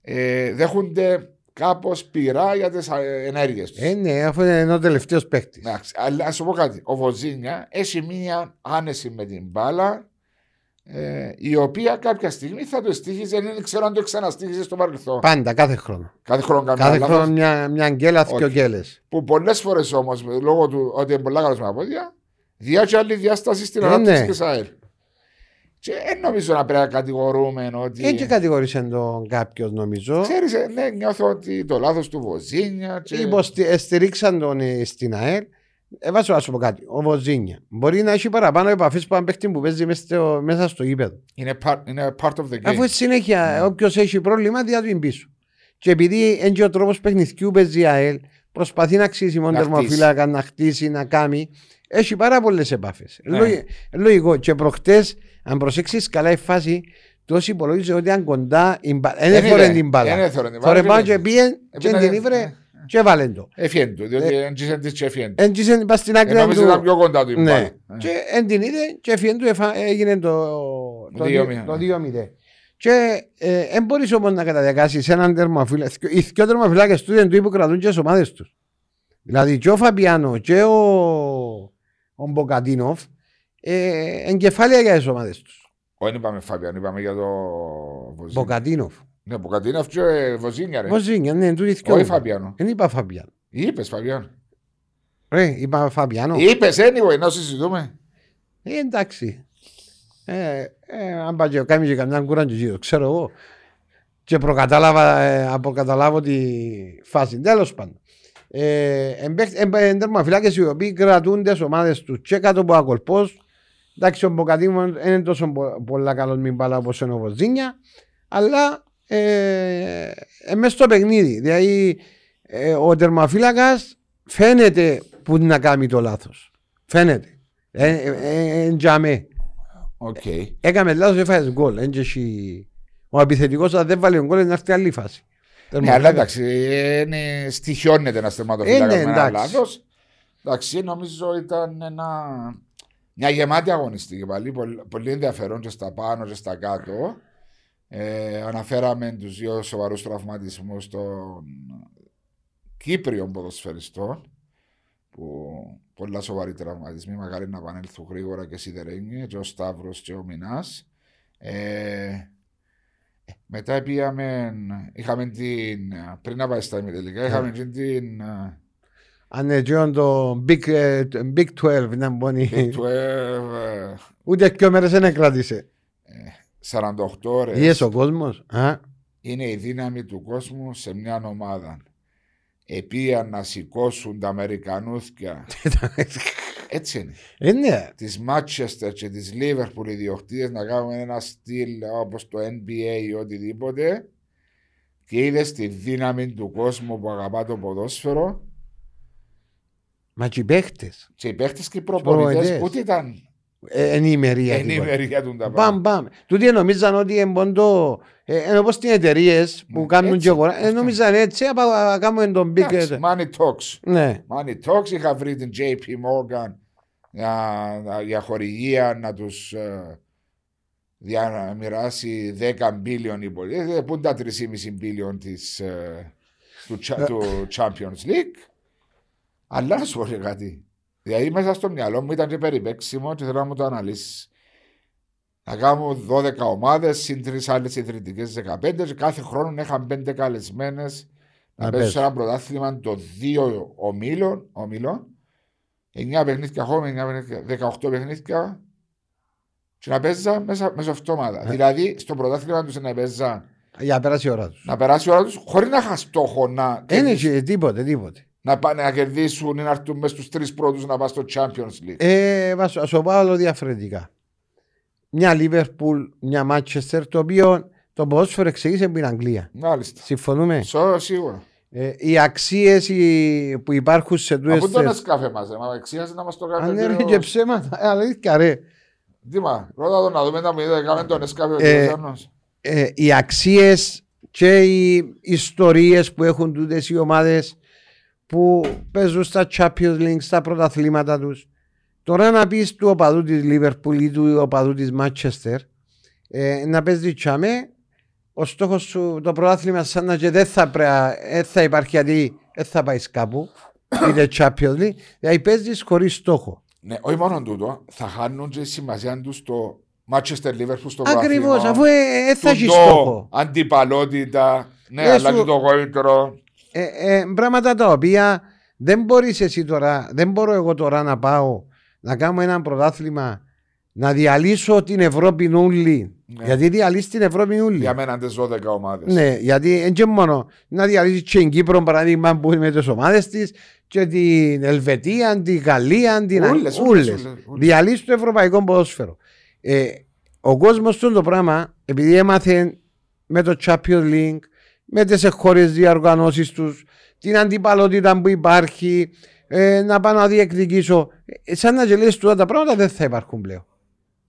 ε, δέχονται κάπως πειρά για τις ενέργειες τους. Ε, ναι, αφού είναι ο τελευταίος παίκτης. Εντάξει, αλλά ας σου πω κάτι. Ο Βοζίνια έχει μία άνεση με την μπάλα ε, η οποία κάποια στιγμή θα το στήχιζε. Δεν ξέρω αν το ξαναστήχιζε στο παρελθόν. Πάντα, κάθε χρόνο. Κάθε χρόνο κάνει Κάθε ένα χρόνο λάθος, μια, μια γκέλα, δύο Όχι. γκέλες. Που πολλές φορές όμως, λόγω του ότι είναι πολλά καλό με τα πόδια, διάχει άλλη διάσταση στην Ε, ανάπτυξη ναι. της ΑΕΛ. Και δεν νομίζω να πρέπει να κατηγορούμε ότι. Δεν και κατηγορήσε τον κάποιο, νομίζω. Ξέρεις, ε, ναι, νιώθω ότι το λάθος του Βοζίνια. Και... Υποστη- ε, στηρίξαν τον ε, στην ΑΕΛ. Έβαζω να σου πω κάτι. Ο Βοζίνια μπορεί να έχει παραπάνω επαφέ που αν παίχτη που παίζει μέσα στο, μέσα στο γήπεδο. Είναι, part, είναι part of the game. Αφού συνέχεια Ναι. όποιος έχει πρόβλημα διά του είναι πίσω. Και επειδή είναι και ο τρόπος παιχνιδιού παίζει η ΑΕΛ, προσπαθεί να αξίσει μόνο Να τερμοφύλακα, να χτίσει, να κάνει. Έχει πάρα πολλές επαφές. Ναι. Λογικό. Και προχτές, αν προσέξεις καλά η φάση, τόσο υπολόγιζε ότι αν κοντά. η μπα- Δεν Δεν έφορε είδε. την μπάλα. Δεν έφορε την Φορε μπάλα, πάνω δεν και πήγε και Έπαιρνε- την ήβρε ναι. Και έβαλε το. Έφυγε του, διότι έντυχε της και έφυγε. Έντυσε πας στην άκρη Ε, Νομίζω ήταν του. πιο κοντά του η Ναι. μπάλα. Ε. Και εν την είδε και έφυγε του εφα- έγινε το, το, Δύο δι- μηδέν, το ναι. 2-0. Και δεν μπορείς όμως να καταδιακάσεις έναν τερμαφύλακα. Οι δυο τερμαφύλακε του δεν του υποκρατούν και τις ομάδες τους. Δηλαδή και ο Φαμπιάνο και ο, ο Μποκατίνοφ ε, εγκεφάλαια για τις ομάδες τους. Όχι, είπαμε Φαβιάν, είπαμε για το Βοζίνια. Μποκατίνοφ. Ναι, Μποκατίνοφ και ε, Βοζίνια, ρε. Βοζίνια, ναι, του Όχι δυο. Φαβιάνο. Δεν είπα Φαμπιάνο. Είπες Φαβιάν. Ρε, είπα Φαμπιάνο. Είπες anyway, να συζητούμε. Ε, εντάξει. Ε, ε, αν πάει και κάνει και καμιά κούρα και το ξέρω εγώ. Και προκατάλαβα, ε, αποκαταλάβω τη φάση. Τέλος πάντων. Ε, Εντερμαφυλάκες οι οποίοι κρατούν τις ομάδες τους και κάτω από ακολπός. Εντάξει, ο Μποκατήμον δεν είναι τόσο πο- πολλά καλός μην μπάλα όπως είναι ο Βοζίνια. Αλλά ε, ε, μέσα στο παιχνίδι. Δηλαδή ε, ο τερμαφύλακας φαίνεται που να κάνει το λάθος. Φαίνεται. Ε, ε, ε, ε, τζαμέ. Οκ. Έκαμε λάθος, έφαγες γκολ. Εν και εσύ- Ο επιθετικός αν δεν βάλει γκολ είναι αυτή άλλη φάση. Ναι, αλλά εντάξει, ε, είναι, στοιχιώνεται ένας θεματοφύλακα Ε, ναι, με ένα εντάξει. λάθος. Εντάξει, νομίζω ήταν ένα, μια γεμάτη αγωνιστική πάλι, πολύ, πολύ ενδιαφέρον και στα πάνω και στα κάτω. Ε, αναφέραμε τους δύο σοβαρούς τραυματισμούς των Κύπριων ποδοσφαιριστών που πολλά σοβαροί τραυματισμοί, μακάρι να επανέλθουν γρήγορα και σιδερένιοι, και ο Σταύρος και ο Μινάς. Ε, μετά πήγαμε, είχαμε την, πριν να πάει στα ημιτελικά, είχαμε και την ε, Αν είναι το Big, ε, το Big 12 να μπώνει. Big 12, ε, Ούτε και μέρες δεν κράτησε. 48 ώρες. Είδες ο κόσμος. Α, είναι η δύναμη του κόσμου σε μια ομάδα. Επία να σηκώσουν τα Αμερικανούθια Έτσι είναι. Ε, ναι. Της Manchester και της Liverpool οι διοκτήτες να κάνουμε ένα στυλ όπως το NBA ή οτιδήποτε. Και είδες τη δύναμη του κόσμου που αγαπά το ποδόσφαιρο. Μα και οι παίχτες. Και οι παίχτες και οι προπονητές. προπονητές ούτε ήταν Ε, Εν η ημερία. εν τίποτα. ημερία του τα Μπαμ, πράγματα. μπαμ. Τούτοι νομίζαν ότι εμποντό. Ε, όπως τις εταιρείες που Ναι, κάνουν έτσι, και αγορά. Ε, αυτό. νομίζαν έτσι, απα- κάνουμε τον big. Εντάξει, Money talks. Ναι. Money talks. Είχα βρει την JP Morgan για, για χορηγία να τους διαμοιράσει 10 billion υπολείπτες. Πού είναι τα 3,5 billion της, ε, του, Cha- του Champions League. Αλλά να σου πω και κάτι. Δηλαδή μέσα στο μυαλό μου ήταν και περιπέξιμο και θέλω να μου το αναλύσεις. Να κάνω 12 ομάδες συν τρεις άλλες ιδρυτικές 15 και κάθε χρόνο να είχαν 5 καλεσμένες να Να παίζουν σε παίζουν. ένα πρωτάθλημα των δύο ομίλων, ομίλων 9 παιχνίδια χώμα, 9 παιχνίδια, 18 παιχνίδια και να παίζα μέσα, μέσα εβδομάδα. Δηλαδή στο πρωτάθλημα τους να παίζα Για να περάσει η ώρα τους. να περάσει η ώρα τους χωρίς να είχα στόχο να, Δεν κερδίσουν- έχει τίποτε, τίποτε. Να πάνε να κερδίσουν ή να έρθουν μέσα στους τρεις πρώτους να πάνε στο Champions League. Ε, βάσο, ας το πάω άλλο διαφορετικά. Μια Λίβερπουλ, μια Μάτσεστερ, το οποίο το ποδόσφαιρο εξηγήσε από την Αγγλία. Μάλιστα. Συμφωνούμε; Σω, σίγουρα. Ε, οι αξίες που υπάρχουν σε Από τον τούτε. εσκάφε μας, μα εξίασε να μας το κάνει. Αν ο είναι κύριος- και ψέματα, ε, αλήθεια ρε. Τι μα, ρώτα τον να δούμε να μην είδε τον εσκάφε ο Ε, κύριος Άρνος. Ε, οι αξίες και οι ιστορίες που έχουν τούτες οι ομάδες που παίζουν στα Champions League, στα πρωταθλήματα τους. Τώρα να πεις του οπαδού της Λίβερπουλ ή του οπαδού της Μάτσεστερ ε, να παίζει τσάμε, ο στόχος σου το πρωτάθλημα σαν να και δεν θα, πρέ, δεν θα υπάρχει γιατί δεν θα πάεις κάπου. είτε Champions League, δηλαδή παίζεις χωρίς στόχο. Ναι, όχι μόνο τούτο, θα χάνουν και η σημασία τους στο Manchester Liverpool στο Ακριβώς, πρωτάθλημα. αφού δεν θα έχεις Τούτο, στόχο. Αντιπαλότητα. Ναι, Ε, αλλά σου- και το γόητρο. Ε, ε, πράγματα τα οποία δεν μπορείς εσύ τώρα, δεν μπορώ εγώ τώρα να πάω να κάνω ένα πρωτάθλημα να διαλύσω την Ευρώπη όλη. Ναι. Γιατί διαλύσεις την Ευρώπη όλη. Για μένα τις 12 ομάδες. Ναι, γιατί δεν και μόνο να διαλύσεις και την Κύπρο παράδειγμα που είναι με τις ομάδες της και την Ελβετία, την Γαλλία, την Ούλες, ούλες, ούλες. ούλες, ούλες. Διαλύσεις το ευρωπαϊκό ποδόσφαιρο. Ε, ο κόσμος αυτό το πράγμα, επειδή έμαθε με το Champions League, με τις εγχώριες διαργανώσεις τους, την αντιπαλότητα που υπάρχει, ε, να πάω να διεκδικήσω. Ε, σαν να γελέσει τούτα τα πράγματα δεν θα υπάρχουν πλέον.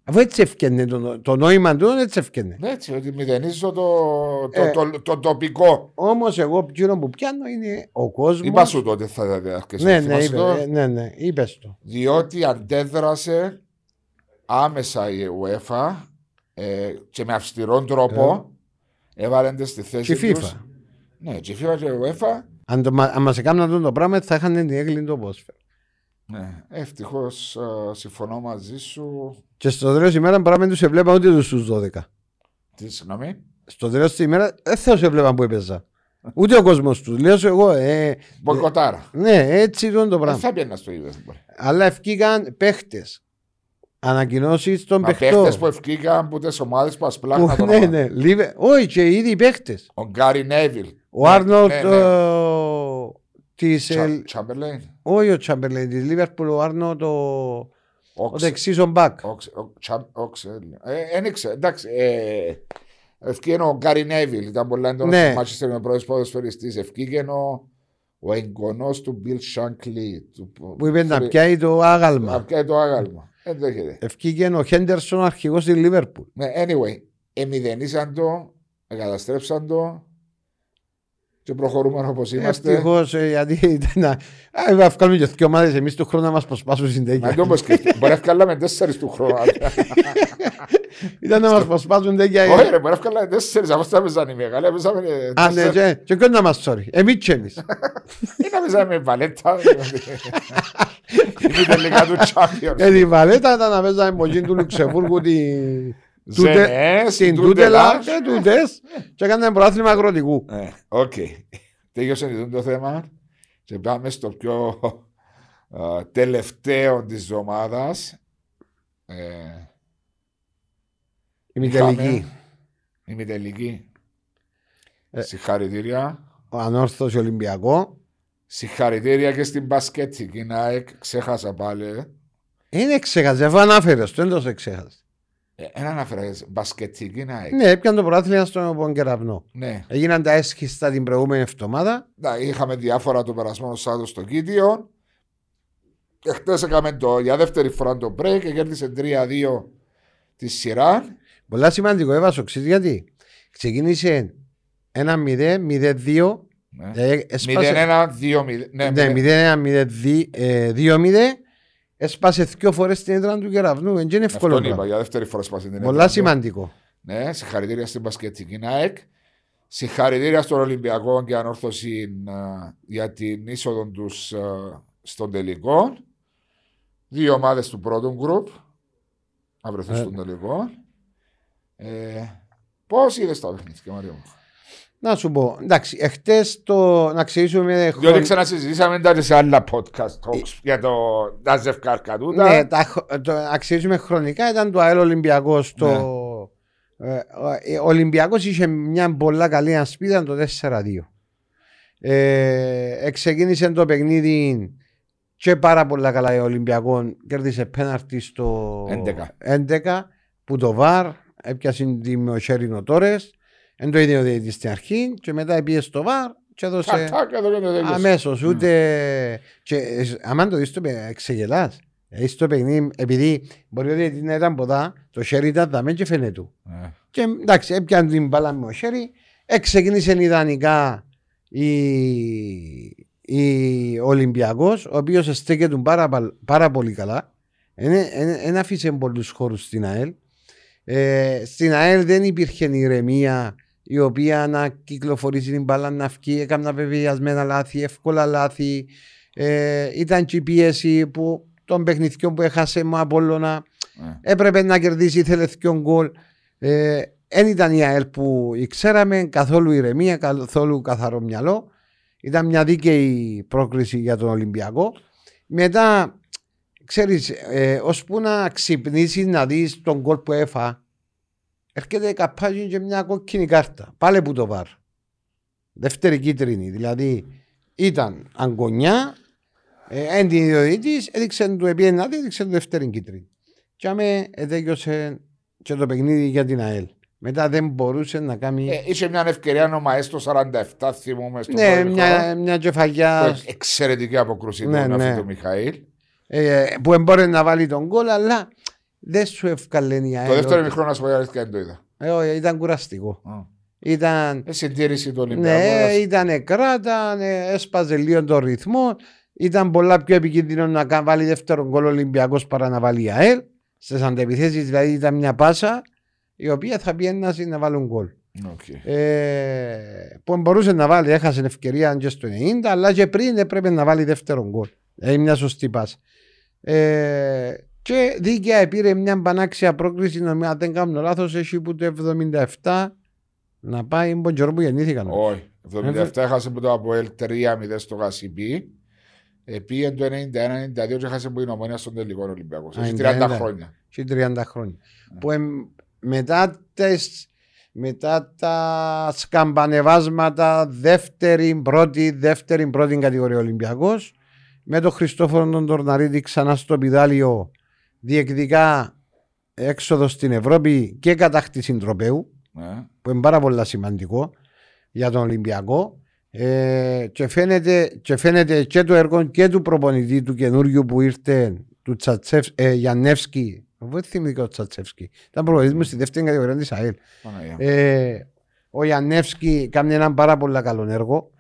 Αφού έτσι ευκαινε το, το νόημα του, έτσι ευκαινε. Ναι, Έτσι, ότι μηδενίζω το, το, Ε. το, το τοπικό. Όμως, εγώ εκείνο που πιάνω είναι ο κόσμος. Είπα σου τότε θα διαρκέσει. Ναι, ναι, είπε, ε, ναι, ναι, είπες το. διότι αντέδρασε άμεσα η UEFA ε, και με αυστηρόν τρόπο έβαλε τις στη θέση Και η τους. FIFA. Ναι, και η FIFA και η UEFA. Αν, το, μα- αν μας έκαναν αυτό το πράγμα, θα είχαν την έγκλη το πόσφαιρο. Ναι, ευτυχώς συμφωνώ μαζί σου. Και στο τέλο της ημέρας μπορεί να μην τους έβλεπα ούτε τους στους 12. Τι συγγνώμη; Στο τέλο της ημέρας δεν θα του έβλεπα που έπαιζα. Ούτε ο κόσμος τους. Λέω σου εγώ, ε, Μποϊκοτάρα. ναι, έτσι ήταν το Δεν πράγμα. θα πιένα στο ίδιο. Αλλά ευκήκαν παίχτες. Ανακοινώσεις των Μα παιχτών. παίχτες που ευκήκαν από τις ομάδες που ασπλάχνα Που- τον ναι, ναι, λίβε- Όχι, και ήδη οι παίχτες. Ο Γκάρι Νέβιλ. Ο Άρνολτ ναι, ναι. της. Τσάμπερλέιν. Όχι ο Τσάμπερλέιν της Λίβερπουλ, ο Άρνολτ ο, ο δεξί ο Μπακ. Ένιξε, εντάξει. ε, Ευκήγε ο Γκάρι Νέβιλ, ήταν πολλά έντονο Ναι. στο Μάτσεστερ με πρώτος ποδοσφαιριστής. Ευκήγε ο, ο εγγονός του Μπιλ Σάνκλι. Που είπε να πιάει το άγαλμα. Να πιάει το άγαλμα. Ενδέχεται. Ευκήγε ο Χέντερσον ο αρχηγός της Λίβερπουλ. Ναι, anyway, εμιδενήσαν το, εγκαταστρέψαν το και προχωρούμε όπως είμαστε. Ευτυχώς γιατί ήταν να. Α, θα βγάλουμε και δύο ομάδες εμείς του χρόνου να μας προσπάσουν Μα συντέκεια. το πω σκέφτομαι. Μπορεί να βγάλαμε τέσσερις του χρόνου. Ήταν να μας προσπάσουν τέτοια. Όχι ρε, μπορεί να βγάλαμε τέσσερις. Αφού θα παίζαμε οι μεγάλοι, παίζαμε Α, ναι, τέσσερις. και- και ποιο να μας σώρει; Εμείς και εμείς. Ή να παίζαμε βαλέτα. Είναι τελικά του Champions. Ε, τη βαλέτα ήταν να παίζαμε πολύ του Λουξεμβούργου τη. Ζενές, Την Τούτελα. τούτελα και τούτες και έκαναν πρωτάθλημα αγροτικού. Ε, Οκ. Τέλειωσε λοιπόν το θέμα και πάμε στο πιο α, τελευταίο της εβδομάδας. Ε, Ημιτελική. ημιτελική. Ε. Συγχαρητήρια. Ο ανόρθωση Ολυμπιακό. Συγχαρητήρια και στην μπασκετική ΑΕΚ. Ξέχασα πάλι. Είναι ξέχασε, αφού ανάφερε, το έντος εξέχασε. Ε, Ένα αναφέρε μπασκετική να έχει. Ναι, έπιαν το πρωτάθλημα στον Κεραυνό. Ναι. Έγιναν τα έσχιστα την προηγούμενη εβδομάδα. Να, είχαμε διάφορα το περασμένο Σάββατο στο Κίτιο. Και χτε έκαμε το, για δεύτερη φορά το break και κέρδισε 3-2 τη σειρά. Πολλά σημαντικό, έβασο, ξέρεις γιατί; Ξεκίνησε 1-0, 0-2. Ναι. ε, έσπασε- 0-1-2-0. Ναι, Ναι, μηδέν. 0-1-2-0. Έσπασε δύο φορές στην έδρα του Κεραυνού. Δεν είναι εύκολο. Αυτόν είπα, πράγμα. για δεύτερη φορά σπάσει την Πολλά έδρα του. σημαντικό. Ναι, συγχαρητήρια στην Πασκετική ΝΑΕΚ. Συγχαρητήρια στον Ολυμπιακό και ανόρθωση ε, για την είσοδο τους στον τελικό. Δύο ομάδες του πρώτου γκρουπ να βρεθούν Ε. στον τελικό. Ε, Πώς είδες τα παιχνίδια, Μαρία μου; Να σου πω, εντάξει, εχθές το να ξεκινήσουμε Διότι χρον- ξανασυζητήσαμε τα σε άλλα podcast talks για το, τα ζευκάρκα τούτα. Ναι, τα, χ- το, να ξεκινήσουμε χρονικά ήταν το ΑΕΛ Ολυμπιακός το... Ναι. Ε, ο- ο Ολυμπιακός είχε μια πολλά καλή ασπίδα το 4-2. Ε, ξεκίνησε το παιχνίδι και πάρα πολλά καλά ο Ολυμπιακό κέρδισε πέναρτη στο 11. 11 που το ΒΑΡ έπιασε τη με ο Σέρινο Τόρες δεν το είδε ο διαιτητής στην αρχή και μετά πήγε στο ΒΑΡ και έδωσε Τακ, εδώ και το τέλειωσε. αμέσως ούτε και ε, άμα το δεις το παιχνίδι ξεγελάς Έχεις το παιχνίδι επειδή μπορεί ο διαιτητής να ήταν ποτά το Σέρι ήταν δαμέν και φαίνεται του Ναι. και εντάξει, έπιανε την μπάλα με ο Σέρι. Εξεκίνησε ιδανικά η, η Ολυμπιακός, ο οποίος στέκεται πάρα, πα- πάρα πολύ καλά. Δεν άφησε πολλούς χώρους στην ΑΕΛ. Ε, στην ΑΕΛ δεν υπήρχε ηρεμία η οποία να κυκλοφορήσει την μπάλα να βγει, έκανα βεβαιασμένα λάθη, εύκολα λάθη. Ε, ήταν και η πίεση που των παιχνιδιών που έχασε με Απόλλωνα Ναι. έπρεπε να κερδίσει, ήθελε δύο γκολ. Δεν ήταν η ΑΕΛ που ξέραμε, καθόλου ηρεμία, καθόλου καθαρό μυαλό. Ήταν μια δίκαιη πρόκριση για τον Ολυμπιακό. Μετά, ξέρεις, ε, ώσπου να ξυπνήσεις να δεις τον γκολ που έφα, έρχεται καπάζει και μια κόκκινη κάρτα. Πάλε που το βάρ. Δεύτερη κίτρινη. Δηλαδή ήταν αγκονιά, ε, εν την ιδιοίτης, έδειξε του επίεννα, έδειξε του δεύτερη κίτρινη. Και άμε ετέγιωσε και το παιχνίδι για την ΑΕΛ. Μετά δεν μπορούσε να κάνει. Ε, είχε μια ευκαιρία ο Μαέστο 47, θυμούμε στο ναι, πρώτο μια, χρόνο. μια κεφαλιά Που Εξαιρετική αποκρούση Ναι, του ναι. αυτή του Μιχαήλ. ε, που εμπόρε να βάλει τον γκολ, αλλά δεν σου ευκαλένει η ΑΕΛ. Το δεύτερο ότι- μικρό να σου πω η αλήθεια δεν το είδα. Ε, όχι, ήταν κουραστικό. Α. Ήταν, Ε, συντήρηση του ναι, Ολυμπιακού. ήταν κράτα, ναι, έσπαζε λίγο τον ρυθμό. Ήταν πολλά πιο επικίνδυνο να κα- βάλει δεύτερο γκολ Ολυμπιακός παρά να βάλει η ΑΕΛ. Στι αντεπιθέσεις δηλαδή ήταν μια πάσα η οποία θα πιένασε να βάλουν γκολ. Οκ. Ε, που μπορούσε να βάλει, έχασε ευκαιρία και στο 90, αλλά και πριν έπρεπε να βάλει δεύτερο γκολ. Δηλαδή μια σωστή πάσα. Ε, και δίκαια πήρε μια πανάξια πρόκληση, νομίζω, αν δεν κάνω λάθος, έχει που το 77 να πάει τον καιρό που γεννήθηκαν. Όχι. 77 έχασε από το Αποέλ 3-0 στο Γασιμπή. Επίε το 91-92 και έχασε από την Ομόνια στον τελικό Ολυμπιακός. Α, Έχει 90. 30 χρόνια. Έχει 30 χρόνια. Που εμ- μετά, τις, μετά τα σκαμπανεβάσματα δεύτερη, πρώτη, δεύτερη, πρώτη κατηγορία Ολυμπιακός με τον Χριστόφορο τον Τορναρίδη ξανά στο πιδάλιο διεκδικά έξοδος στην Ευρώπη και κατάκτηση τροπέου Ναι. που είναι πάρα πολύ σημαντικό για τον Ολυμπιακό. Ε, και, φαίνεται, και φαίνεται και το έργο και του προπονητή του καινούριου που ήρθε του Τσατσεφ, ε, Γιαννεύσκη. Δεν θυμήθηκα ο Τσατσεύσκη ήταν προπονητής μου στη δεύτερη κατηγορία της ΑΕΛ. Παναγία. ε, ο Γιαννεύσκη κάνει έναν πάρα πολύ καλό έργο.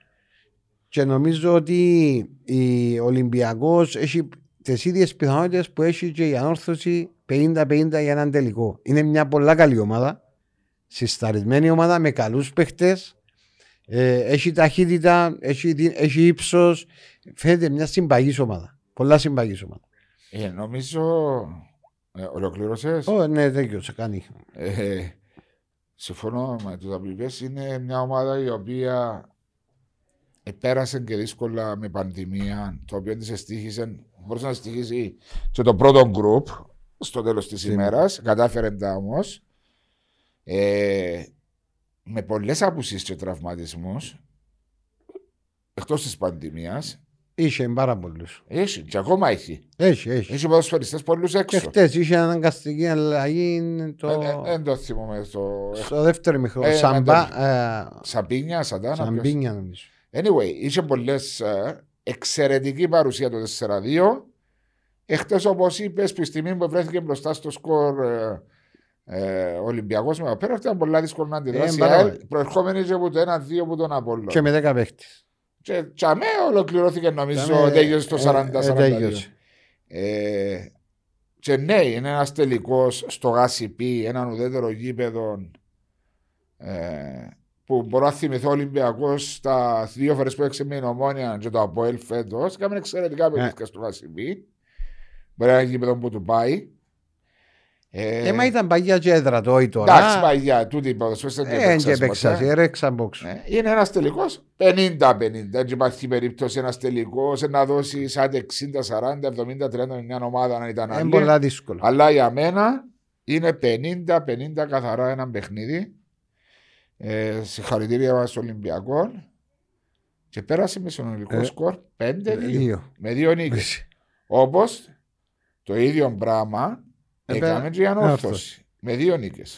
Και νομίζω ότι η- ο Ολυμπιακός έχει τις ίδιες πιθανότητες που έχει και η ανόρθωση 50-50 για έναν τελικό. Είναι μια πολλά καλή ομάδα, συσταρισμένη ομάδα με καλούς παίχτες, ε, έχει ταχύτητα, έχει, δι- έχει ύψος, φαίνεται μια συμπαγής ομάδα. Πολλά συμπαγής ομάδα. Ε, νομίζω. Ε, Ολοκλήρωσες; Ω, ναι, τέτοιο σε κάνει. Ε, συμφωνώ με του WPS. Είναι μια ομάδα η οποία επέρασε και δύσκολα με πανδημία, το οποίο της εστίχησε, μπορούσε να στοιχήσει και το πρώτο γκρουπ στο τέλος της Σήμερα. ημέρας. Κατάφερε τα όμως. Ε, με πολλές απουσίες και τραυματισμούς εκτός της πανδημίας, Είχε πάρα πολλούς. Έχει, και ακόμα έχει. Έχει, έχει. Έχει ποδοσφαιριστές πολλούς Και έξω. χτε είχε αναγκαστική αλλαγή το... Ε, ε, Δεν το θυμούμαι στο. στο δεύτερο μικρό. Ε, Σαμπά, ένα ε, Σαμπίνια, Σαντάνα. ποιος; Σαμπίνια νομίζω. Anyway, είχε πολλές εξαιρετική παρουσία το 4-2. Εχθέ, όπως είπες, στη στιγμή που βρέθηκε μπροστά στο σκορ ε, ε, Ολυμπιακός με απέρα, ήταν πολύ δύσκολο να αντιδράσει. Ε, η πάρα ΑΕΛ, πολύ. προερχόμενη και από το 1-2 από τον Απόλλωνα. Και με 10 παίχτε. Και τσαμέ ολοκληρώθηκε νομίζω, Τσαμέ, τέλειωσε το ε, ε, 40-42. τέλειωσε. Ε, και ναι, είναι ένας τελικός στο ΓΑΣΙΠ, έναν ουδέτερο γήπεδο ε, που μπορώ να θυμηθώ Ολυμπιακός τα δύο φορές που έξε με η Ομόνια και το Αποέλ φέτος. Κάμε εξαιρετικά παιχνίδια στο ΓΑΣΙΠ. Μπορεί να είναι γήπεδο που του πάει. Ε, Ε, μα ήταν παγιά και έδρα το ή τώρα. εντάξει, παγιά, τούτη η ποδοσφαίρια δεν Ε, δεν έπαιξες έπαιξα, ποτέ. έρεξα μπόξ. Ναι, Είναι ένας τελικός 50-50. Δεν υπάρχει περίπτωση ένας τελικός να δώσει σαν 60-40, 70-30 μια ομάδα να ήταν Είναι άλλη. πολλά δύσκολο. Αλλά για μένα είναι 50-50 καθαρά ένα παιχνίδι. Ε, συγχαρητήρια μας στον Ολυμπιακό. Και πέρασε με συνολικό Ε, σκορ 5-2. Δύο. Με δύο νίκες. Όπως το ίδιο πράγμα Ε, έκαμε και η ανόρθωση. ανόρθωση. Με δύο νίκες.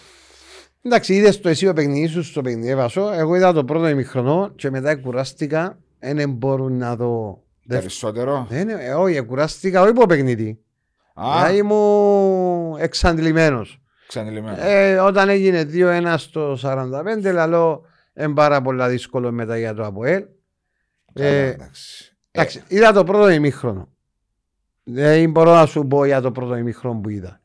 Εντάξει, είδες το εσύ το παιχνίδι σου στο παιχνίδι έβασο. Εγώ είδα το πρώτο ημιχρονό και μετά κουράστηκα. Δεν μπορούν να δω. Δευ- Περισσότερο. Δεν είναι- ε, Όχι, κουράστηκα όχι από παιχνίδι. Α, Δηλαδή ήμουν εξαντλημένος. Ξανελειμμένο. Ε, όταν έγινε 2-1 στο 45, λαλό είναι πάρα πολλά δύσκολο μετά για το ΑΠΟΕΛ. Καλά, Ε, εντάξει. εντάξει, είδα το πρώτο ημίχρονο. Δεν μπορώ να σου πω για το πρώτο ημίχρονο που είδα.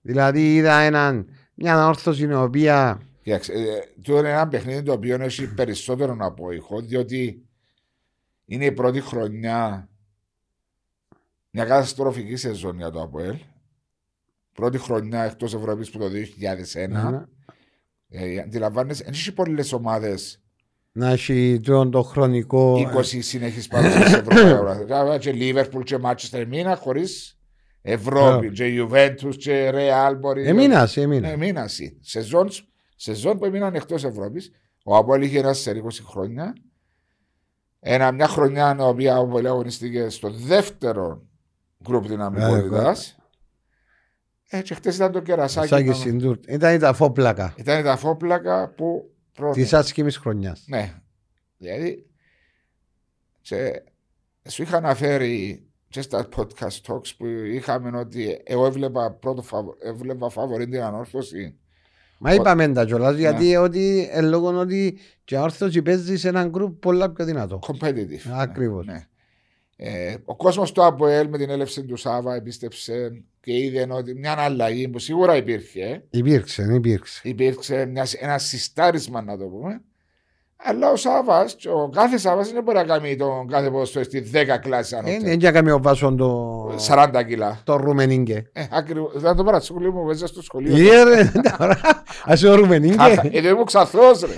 Δηλαδή είδα έναν, μια ανόρθωση η οποία Κοίταξε, ε, τούτο είναι ένα παιχνίδι το οποίο έχει περισσότερο απόϊχο, διότι είναι η πρώτη χρονιά μια καταστροφική σεζόν για το ΑΠΟΕΛ. Πρώτη χρονιά εκτός Ευρώπης που το 2001. Ε, Αντιλαμβάνεσαι, δεν έχει πολλές ομάδες να έχει τον το χρονικό. 20 συνεχεί παρουσίε σε Ευρώπη. και Λίβερπουλ και Μάτσεστερ μήνα χωρίς Ευρώπη. Και Juventus και Real μπορεί. Έμεινα, έμεινα. Ναι, μήνας εσύ. Σεζόν, σεζόν που έμειναν εκτός Ευρώπης. Ο Απόλυ είχε ένα σε 20 χρόνια. Ένα, μια χρονιά η οποία ο Απόλυ αγωνιστήκε στο δεύτερο γκρουπ δυναμικότητας. Ε, και χτες ήταν το κερασάκι. Σάκη να- Σιντούρ. Ήταν τα φόπλακα Ήταν τα φόπλακα που. πρόνοιε. της άσχημη χρονιάς. Ναι. Δηλαδή. Και σου είχα αναφέρει και στα podcast talks που είχαμε ότι εγώ έβλεπα πρώτο φαβο, έβλεπα φαβορή την ανόρθωση. Μα είπαμε τα κιόλας Ναι. γιατί ότι, ε, λόγω ότι και ο όρθος παίζει σε έναν γκρουπ πολλά πιο δυνατό. Competitive. Ακριβώς. Ναι. Ε, ο κόσμος του ΑΠΟΕΛ με την έλευση του Σάβα επίστεψε και είδε ότι μια αλλαγή που σίγουρα υπήρχε. Υπήρξε, υπήρξε. Υπήρξε μια, ένα συστάρισμα να το πούμε. Αλλά ο Σάβας, ο κάθε Σάβας δεν μπορεί να κάνει τον κάθε ποδοσφαιριστή 10 κλάσει Δεν ανώτερα. είναι για ο βάσο το, 40 κιλά. το Ρουμενίγκε. Ε, ακριβώς. Δεν το παρατσούκλι μου παίζα στο σχολείο. Γεια ρε, τώρα, ας ο Ρουμενίγκε. Κάλχα- Ε, δεν ήμουν ξαθρός ρε.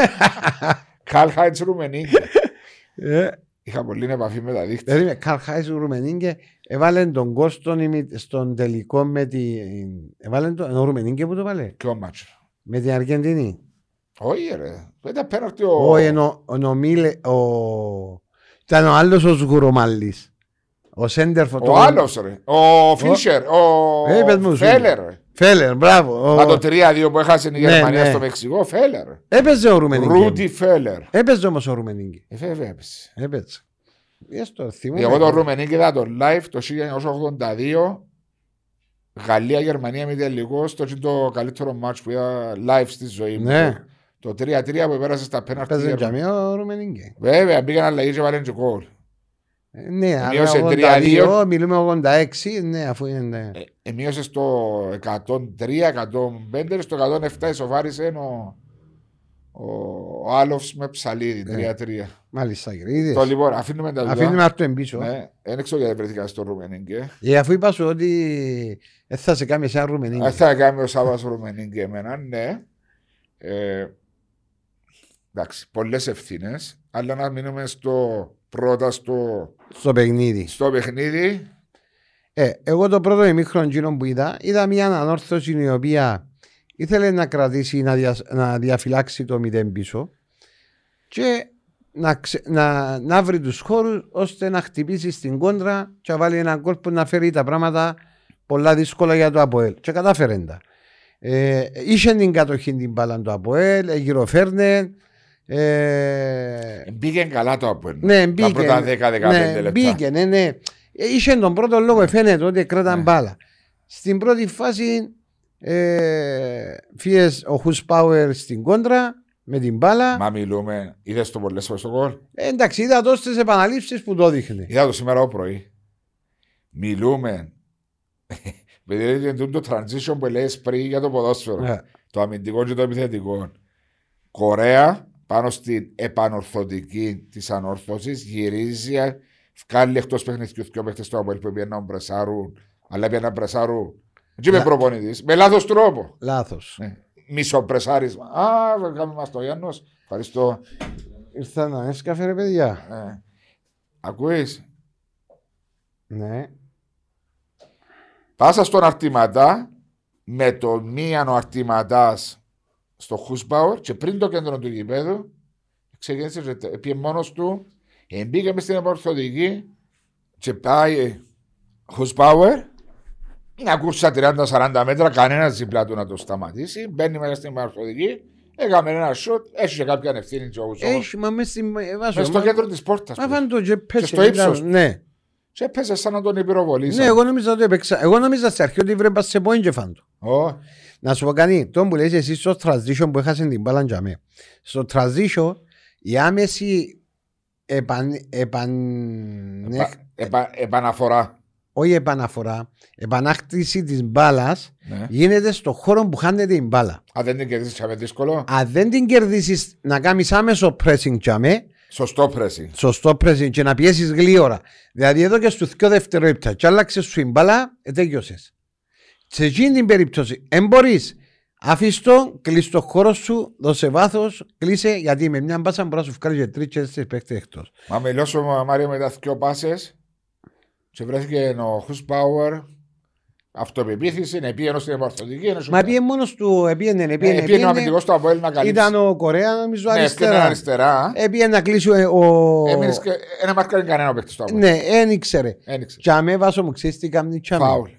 Καλχάιτς Ρουμενίγκε. Ε, Είχα πολύ επαφή με τα δίχτυα. Περίμενε, Καρχάης ο Ρουμενίγκε έβαλε τον Κώστον ημι- στον τελικό με την... Έβαλε τον ο Ρουμενίγκε που το βάλε. Και ο Μάτσο. Με την Αργεντινή. Όχι ρε. Ήταν πέναρτη ο... Όχι, ενώ ο Νομίλε, ο... Ήταν ο άλλος ο Σγουρομάλης. Ο Σέντερφο. Ο άλλος ρε. Ο Φίσερ. Ο Ε, πες μου, Φέλερ ρε. Φέλερ, μπράβο. Ο- Μα το 3-2 που έχασε η Ναι, Γερμανία ναι. στο Μεξικό. Φέλερ. Έπαιζε ο Ρουμενίγκε. Ρούντι Φέλερ. Έπαιζε όμως ο Ρουμενίγκε. Ε, βέβαια έπεσε. Έπαιζε. Yes, το θυμούμαι. Εγώ τον Ρουμενίκη είδα το live το 1982. Γαλλία-Γερμανία με τελικό. Στο είναι το καλύτερο match που είδα live στη ζωή μου. Ναι. Το 3-3 που πέρασε στα πέναρτη. Έπαιζε Γερμανία. και ο Ρουμενίγκε. Βέβαια, πήγαν αλλαγή και βάλουν και γκολ. Ε, Ναι, αλλά Μείωσε 82, 3-2. μιλούμε 86, ναι, αφού είναι... ναι. Ε, εμείωσες στο 103-105, στο 107 ισοβάρισε ο, ο, ο Άλοφς με ψαλίδι, Ναι. 3-3. Μάλιστα, κύριε. είδες. Το λοιπόν, αφήνουμε τα δουλειά. Αφήνουμε αυτό εμπίσω. Ναι, δεν ξέρω γιατί βρεθήκα στο Ρουμενίγκε. Ε, αφού είπα σου ότι δεν θα σε κάνει σαν Ρουμενίγκε. Αν θα κάνει ο Σάββας Ρουμενίγκε εμένα, ναι. Ε, εντάξει, πολλές ευθύνες, αλλά να μείνουμε στο πρώτα στο, Στο παιχνίδι. στο παιχνίδι. Ε, εγώ το πρώτο ημίχρονο εκείνο που είδα, είδα μια ανόρθωση η οποία ήθελε να κρατήσει, να, δια, να διαφυλάξει το 0 πίσω και να, ξε- να, να βρει τους χώρους ώστε να χτυπήσει στην κόντρα και να βάλει έναν γκολ που να φέρει τα πράγματα πολλά δύσκολα για το ΑΠΟΕΛ. Και κατάφερε τα. Ε, είχε την κατοχή την μπάλα το ΑΠΟΕΛ, ε, γυροφέρνε. Ε, Μπήκε καλά το από ναι, μπήκε. Τα πρώτα 10-15 ναι, λεπτά. Μπήκε, ναι, ναι. Ε, Είχε τον πρώτο λόγο, φαίνεται ότι κράταν Ναι. μπάλα. Στην πρώτη φάση ε, φύγες ο Χους Πάουερ στην κόντρα με την μπάλα. Μα μιλούμε, είδες το πολλές φορές στο κόλ. Ε, εντάξει, είδα το στις επαναλήψεις που το δείχνει. Είδα το σήμερα το πρωί. Μιλούμε. Επειδή είναι το transition που λέει πριν για το ποδόσφαιρο. Ναι. Το αμυντικό και το επιθετικό. Κορέα πάνω στην επανορθωτική της ανόρθωσης γυρίζει, βγάλει εκτός παιχνιδιού και ο παίχτε του Αποέλ που πήγαινε να μπρεσάρουν. Αλλά πήγαινε να μπρεσάρουν. Δεν είμαι Λα- προπονητής. Με λάθος τρόπο. Λάθος. Ναι. Μισό πρεσάρισμα. Α, κάνουμε μας το Γιάννο. Ευχαριστώ. Ήρθα να έσκαφε ρε παιδιά. Ε, ακούεις, Ναι. πάσα στον αρτηματά με το μίαν ο αρτηματάς στο Χουσμπάουρ και πριν το κέντρο του γηπέδου ξεκίνησε και τε- πήγε μόνος του ε, μπήκε μες στην επορθωτική και πάει Χουσμπάουρ να κούρσα 30-40 μέτρα κανένας δίπλα του να το σταματήσει μπαίνει μέσα στην επορθωτική έκαμε ένα σουτ έχει και κάποια ευθύνη και ο Χουσμπάουρ Έχει, μα μες στην... ε, βάζω, μες στο μα- κέντρο της πόρτας Μα του. φάνε το και πέσει. στο ύψος του. Ναι. και έπαιζε σαν να τον υπηροβολήσει Ναι, εγώ νόμιζα ότι έπαιξα. Εγώ νόμιζα στην αρχή ότι βρέμπα σε πόιν και φάντο. Ω, Να σου πω κάτι, το που λες εσύ στο transition που έχασες την μπάλα για μέ. Στο transition η άμεση επαν, επαν, επα- επα- επαναφορά όχι επαναφορά, επανάκτηση της μπάλας Ναι. γίνεται στο χώρο που χάνεται η μπάλα. Αν δεν την κερδίσεις, θα είναι δύσκολο. Αν δεν την κερδίσεις να κάνεις άμεσο pressing για μέ, Σωστό πρέσι. σωστό pressing και να πιέσεις γλύωρα. Δηλαδή εδώ και στους δύο δευτερόλεπτα και άλλαξες σου η μπάλα, ε, τέλειωσες. Σε εκείνη την περίπτωση, δεν μπορείς. Αφήσ' το, κλείς το χώρο σου, δώσε βάθος, κλείσε, γιατί με μια μπάσα μπορεί να σου βγάλει και τρεις και τέσσερις παίκτες εκτός. Μα μιλώσω με Μάριο με τα δυο πάσες και βρέθηκε ο Χους Πάουερ αυτοπεποίθηση, είναι πήγαινε στην επαρθωτική. Μα πήγε μόνος του, επίενε, επίενε, Πήγαινε ο επίενε. αμυντικός του Αποέλ να καλύψει. Ήταν ο Κορέα, νομίζω, Ναι, έφτιανε αριστερά. αριστερά. Επίενε να κλείσει ο... ο- Έμεινες και ένα μάρκαρε κανένα ο παίκτης του Αποέλ. Ναι, δεν ήξερε. Ένιξε. Και αμέ βάσο μου ξέρεις τι κάνει τσάμε. Φάουλ.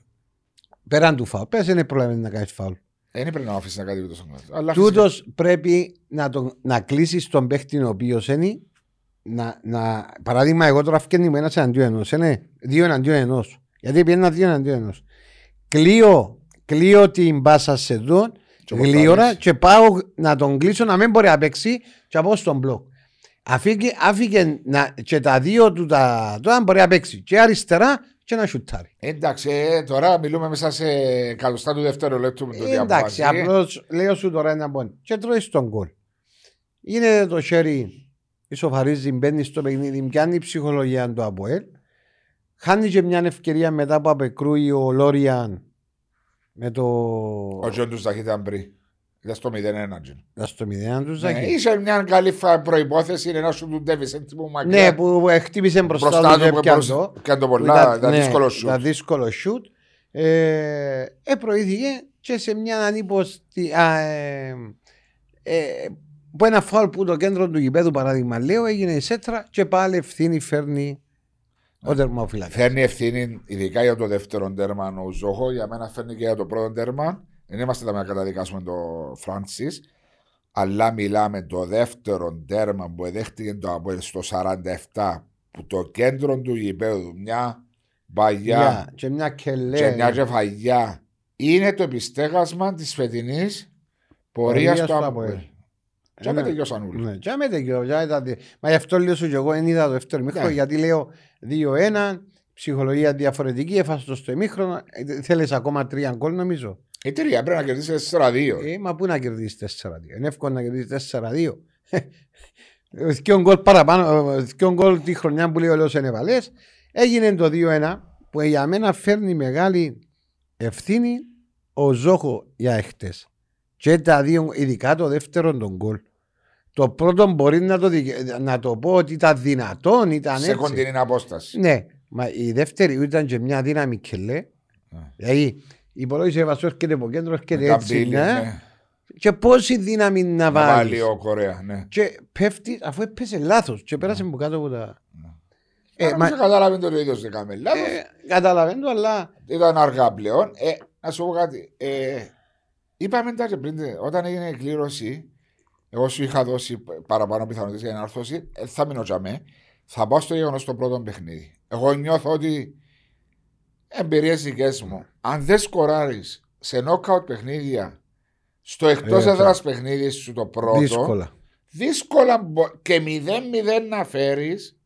Πέραν του φάουλ. Πες είναι πρόβλημα να κάνεις φάουλ. Δεν πρέπει να αφήσεις να κάτι τόσο μεγάλο. Αλλά φυσικά- Τούτος πρέπει να, τον, να κλείσεις τον παίχτη ο οποίος είναι. Να, να, παράδειγμα, εγώ τώρα φκένει μου ένας εναντίον ενός. Ναι, δύο εναντίον ενός. Γιατί πήγαινα δύο εναντίον ενός. Κλείω, κλείω την μπάσα σε εδώ, Και γλύωρα πορτάρεις. και πάω να τον κλείσω να μην μπορεί να παίξει και από στον μπλοκ. Αφήκε, άφηκε να, και τα δύο του τα τώρα μπορεί να παίξει και αριστερά και να σουτάρει. Εντάξει, ε, τώρα μιλούμε μέσα σε εκατοστά του δεύτερου λεπτού με το Ε, εντάξει, διαβάζει. απλώς λέω σου τώρα ένα πόνι. Και τρώει τον γκολ. Είναι το χέρι, ισοφαρίζει, μπαίνει στο παιχνίδι, πιάνει η ψυχολογία του Αποέλ. Χάνει και μια ευκαιρία μετά που απεκρούει ο Λόριαν με το. Ο Τζον του Ζαχή ήταν πριν. Ήταν στο 0-1. Τζον. Να στο μηδέν τους Ναι, Ζάκη. είσαι μια καλή προπόθεση είναι να σου του Ντέβισεν που μακριά. Ναι, που χτύπησε μπροστά μπροστά τους του και που πιάνε μπορούσε- το. Κάνει το Που πολλά, ήταν ναι, δύσκολο σου. Ήταν δύσκολο σουτ. Ε, ε, προήθηκε και σε μια ανύποστη. Α, ε, ε, που ένα φάουλ που το κέντρο του γηπέδου παράδειγμα λέω έγινε η σέτρα και πάλι ευθύνη φέρνει ο τερμοφυλάκης. Φέρνει ευθύνη ειδικά για το δεύτερο τέρμα ο Ζόχο. Για μένα φέρνει και για το πρώτο τέρμα. Δεν είμαστε εδώ να καταδικάσουμε τον Φράνσι. Αλλά μιλάμε το δεύτερο τέρμα που δέχτηκε το Αποέλ στο 47 που το κέντρο του γηπέδου μια μπαγιά Για, και μια κελέ. και μια κεφαγιά είναι το επιστέγασμα της φετινής πορείας Πορείας του του Αποέλ. Αποέλ. Και Ένα- με τελειώσαν όλοι. Ναι, και άμετε και ο- για ήταν- Μα γι' αυτό λέω σου και εγώ δεν είδα το δεύτερο ημίχρονο Ναι. γιατί λέω 2-1, ψυχολογία διαφορετική, έφασες το στο ημίχρονο. Ε, Θέλεις ακόμα τρία γκολ νομίζω. Η τρία πρέπει να κερδίσει 4-2. Ε, μα πού να κερδίσει 4-2. Είναι εύκολο να κερδίσει 4-2. Δυο γκολ παραπάνω, ε, δυο γκολ τη χρονιά που λέει ο Λέος Ενεβαλές. Έγινε το 2-1 που για μένα φέρνει μεγάλη ευθύνη ο Ζόχο για εχθές. Και τα δύο, ειδικά το δεύτερο τον γκολ. Το πρώτο μπορεί να το, δικαι- να το πω ότι ήταν δυνατόν, ήταν Σε έτσι. κοντινή απόσταση. Ναι, μα η δεύτερη ήταν και μια δύναμη κελέ. Ναι. Δηλαδή, υπολόγισε βασό έρχεται από κέντρο, έρχεται Με έτσι. καμπύλη, ναι. ναι. Και πόση δύναμη να Να βάλει. βάλεις ο Κορέα, ναι. Και πέφτει, αφού έπεσε λάθος και πέρασε από κάτω από τα. Ε, Ε, μα, κατάλαβε το ίδιο δεν κάμε λάθος. ε, καταλαβαίνω, αλλά. Ήταν αργά πλέον. Ε, να σου πω κάτι. Ε, είπαμε τα και πριν, όταν έγινε η κλήρωση, εγώ σου είχα δώσει παραπάνω πιθανότητες για ενάρθρωση. Ε, θα μείνω τζαμέ. Θα πάω στο γεγονός στο πρώτο παιχνίδι. Εγώ νιώθω ότι εμπειρίες δικές μου, αν δεν σκοράρεις σε νόκαουτ παιχνίδια στο εκτός Ε, έδρας παιχνίδι σου το πρώτο, Δύσκολα. δύσκολα μπο- και 0-0 να φέρεις.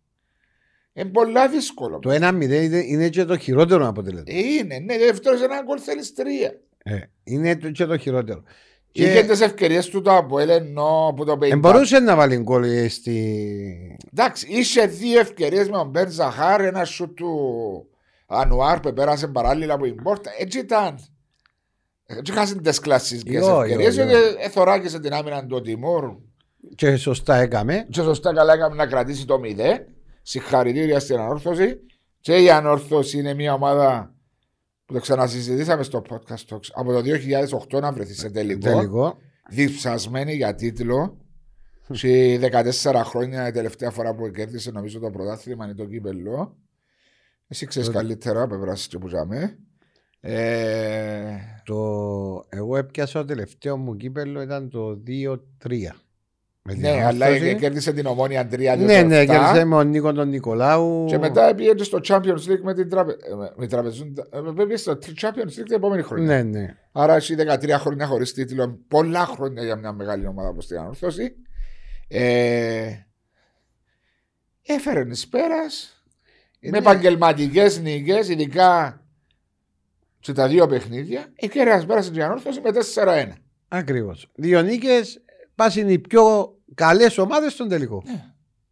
Είναι πολλά δύσκολο. Το 1-0 είναι, είναι και το χειρότερο αποτέλεσμα. Ε, Είναι, ναι, δεύτερος ένα γκολ θέλεις τρία. Ε, είναι το- και το χειρότερο. Είχε Και τις ευκαιρίες του το Αποέλ ενώ που το δεν πέμπει. μπορούσε να βάλει γκολ ε, στη. Εντάξει, είχε δύο ευκαιρίες με τον Μπέρν Ζαχάρ, ένα σου του Ανουάρ που πέρασε παράλληλα από την πόρτα. Έτσι ήταν. Έτσι είχαν τις κλασσικέ Ιω, ευκαιρίες. ιω, ιω. Γιατί εθωράκησε την άμυνα του Τιμούρ. Και σωστά έκαμε. Και σωστά καλά έκαμε να κρατήσει το 0. Συγχαρητήρια στην ανόρθωση. Και η ανόρθωση είναι μια ομάδα που το ξανασυζητήσαμε στο podcast Talks, από το 2008 να βρεθεί σε τελικό. Τελικό. διψασμένη για τίτλο. Σε 14 χρόνια η τελευταία φορά που κέρδισε νομίζω το πρωτάθλημα είναι το κύπελο. Εσύ ξέρεις Τότε. καλύτερα, πεπράσεις και που ζάμε. Ε, Το... Εγώ έπιασα το τελευταίο μου κύπελο ήταν το 2-3. Με την ναι, αλλά Ανόρθωση. κέρδισε την ομόνια 3 Ναι, ναι, κέρδισε με τον Νίκο τον Νικολάου. Και μετά πήγε στο Champions League με την τραπε... ε, με την Τραπεζούντα. ε, Πήγε στο Champions League την επόμενη χρονιά. Ναι, ναι. Άρα εσύ 13 χρόνια χωρίς τίτλο, πολλά χρόνια για μια μεγάλη ομάδα όπως την Ανόρθωση. Ε, έφερε εις πέρας με Ναι. επαγγελματικές νίκες, ειδικά σε τα δύο παιχνίδια. Η Κέρας πέρασε την Ανόρθωση με 4-1. Ακριβώς. Δύο νίκες πάσουν οι πιο καλές ομάδες στον τελικό. Ναι.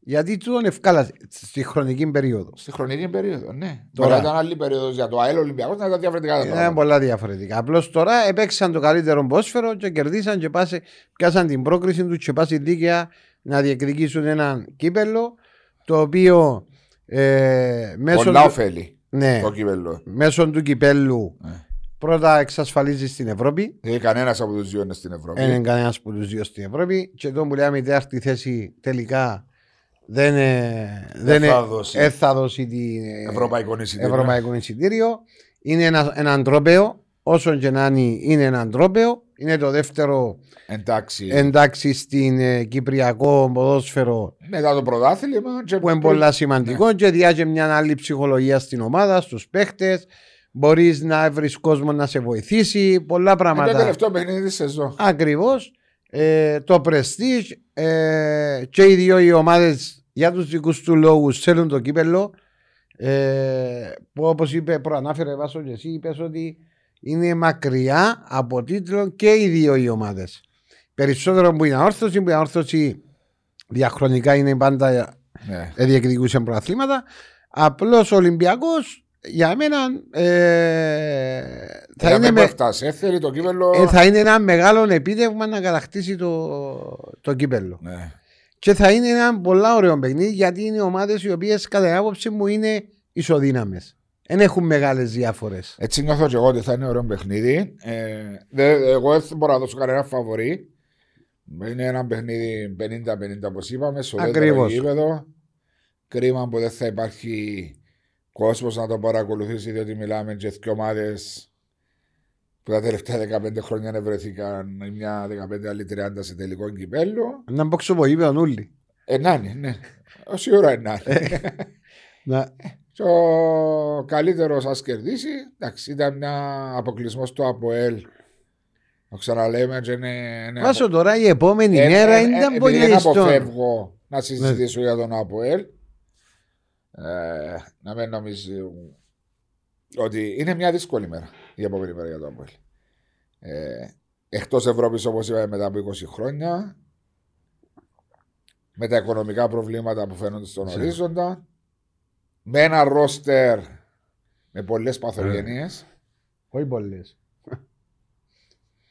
Γιατί τούτον ευκάλα στη χρονική περίοδο. Στη χρονική περίοδο, ναι. Τώρα. Τώρα ήταν άλλη περίοδος για το ΑΕΛ Ολυμπιακός, να ήταν διαφορετικά τα Είναι πράγματα. πολλά διαφορετικά. Απλώς τώρα έπαιξαν το καλύτερο πόσφαιρο και κερδίσαν και πάσε, πιάσαν την πρόκριση τους και πάση δίκαια να διεκδικήσουν έναν κύπελο το οποίο ε, μέσω, Πολλά του, ωφέλη ναι, το κύπελο. μέσω του κυπέλου Ναι. πρώτα εξασφαλίζεις στην Ευρώπη. Δεν κανένας από τους δύο είναι στην Ευρώπη. Δεν είναι κανένας από τους δύο στην Ευρώπη. Και εδώ που λέμε η τέταρτη θέση τελικά δεν, ε, δεν θα ε, δώσει. ε, θα δώσει την, ε, Ευρωπαϊκό εισιτήριο. ευρωπαϊκό εισιτήριο. Είναι ένα, έναν τρόπαιο. Όσο και να είναι, είναι έναν τρόπαιο. Είναι το δεύτερο Εντάξει. εντάξει στην ε, Κυπριακό ποδόσφαιρο Μετά το πρωτάθλημα. και που είναι πριν- πολύ σημαντικό και διάγει μια άλλη ψυχολογία στην ομάδα, στους παίχτες. Μπορείς να βρεις κόσμο να σε βοηθήσει. Πολλά Είναι το πράγματα. τελευταίο παιχνίδι της σεζόν. Ακριβώς. Ε, το Prestige ε, και οι δύο οι ομάδες για τους δικούς τους λόγους θέλουν το κύπελο. Ε, που όπως είπε, προανάφερε Βάσο και εσύ, είπες ότι είναι μακριά από τίτλο και οι δύο οι ομάδες. Περισσότερο που η ανόρθωση, που η ανόρθωση διαχρονικά είναι πάντα Ναι. ε, διεκδικούσε προαθλήματα. Απλώς ο Ολυμπιακός για μένα ε, θα, Θα είναι με, έφτασε. Θέλει το κύπελο. ε, θα είναι ένα μεγάλο επίτευγμα να κατακτήσει το, το κύπελο. Ναι. Και θα είναι ένα πολλά ωραίο παιχνίδι γιατί είναι ομάδες οι οποίες κατά την άποψη μου είναι ισοδύναμες. Δεν έχουν μεγάλες διαφορέ. Έτσι νιώθω και εγώ ότι θα είναι ωραίο παιχνίδι. Ε, δε, εγώ δεν μπορώ να δώσω κανένα φαβορή. Είναι ένα παιχνίδι 50-50 όπως είπαμε. Στο δεύτερο Ακριβώς. γήπεδο. Κρίμα που δεν θα υπάρχει κόσμος να το παρακολουθήσει διότι μιλάμε και δύο ομάδες που τα τελευταία 15 χρόνια δεν βρεθήκαν η μια 15 άλλη 30 σε τελικό κυπέλο. Να μπόξω από γήπεδο όλοι. Ε, να είναι, ναι. Όση ώρα είναι να είναι. Να, Και ο καλύτερος σα κερδίσει. Εντάξει, ήταν μια αποκλεισμός στο ΑΠΟΕΛ. Το ξαναλέμε, και είναι. είναι Βάσο τώρα η επόμενη Ε, μέρα ε, ε, ήταν επειδή πολύ Δεν ιστό. αποφεύγω να συζητήσω για τον ΑΠΟΕΛ. Ε, να μην νομίζει ότι είναι μια δύσκολη μέρα η επόμενη μέρα για τον ΑΠΟΕΛ. Ε, Εκτός Ευρώπης, όπως είπαμε, μετά από 20 χρόνια, με τα οικονομικά προβλήματα που φαίνονται στον Σε. ορίζοντα, με ένα ρόστερ με πολλές παθογένειες. Όχι πολλές.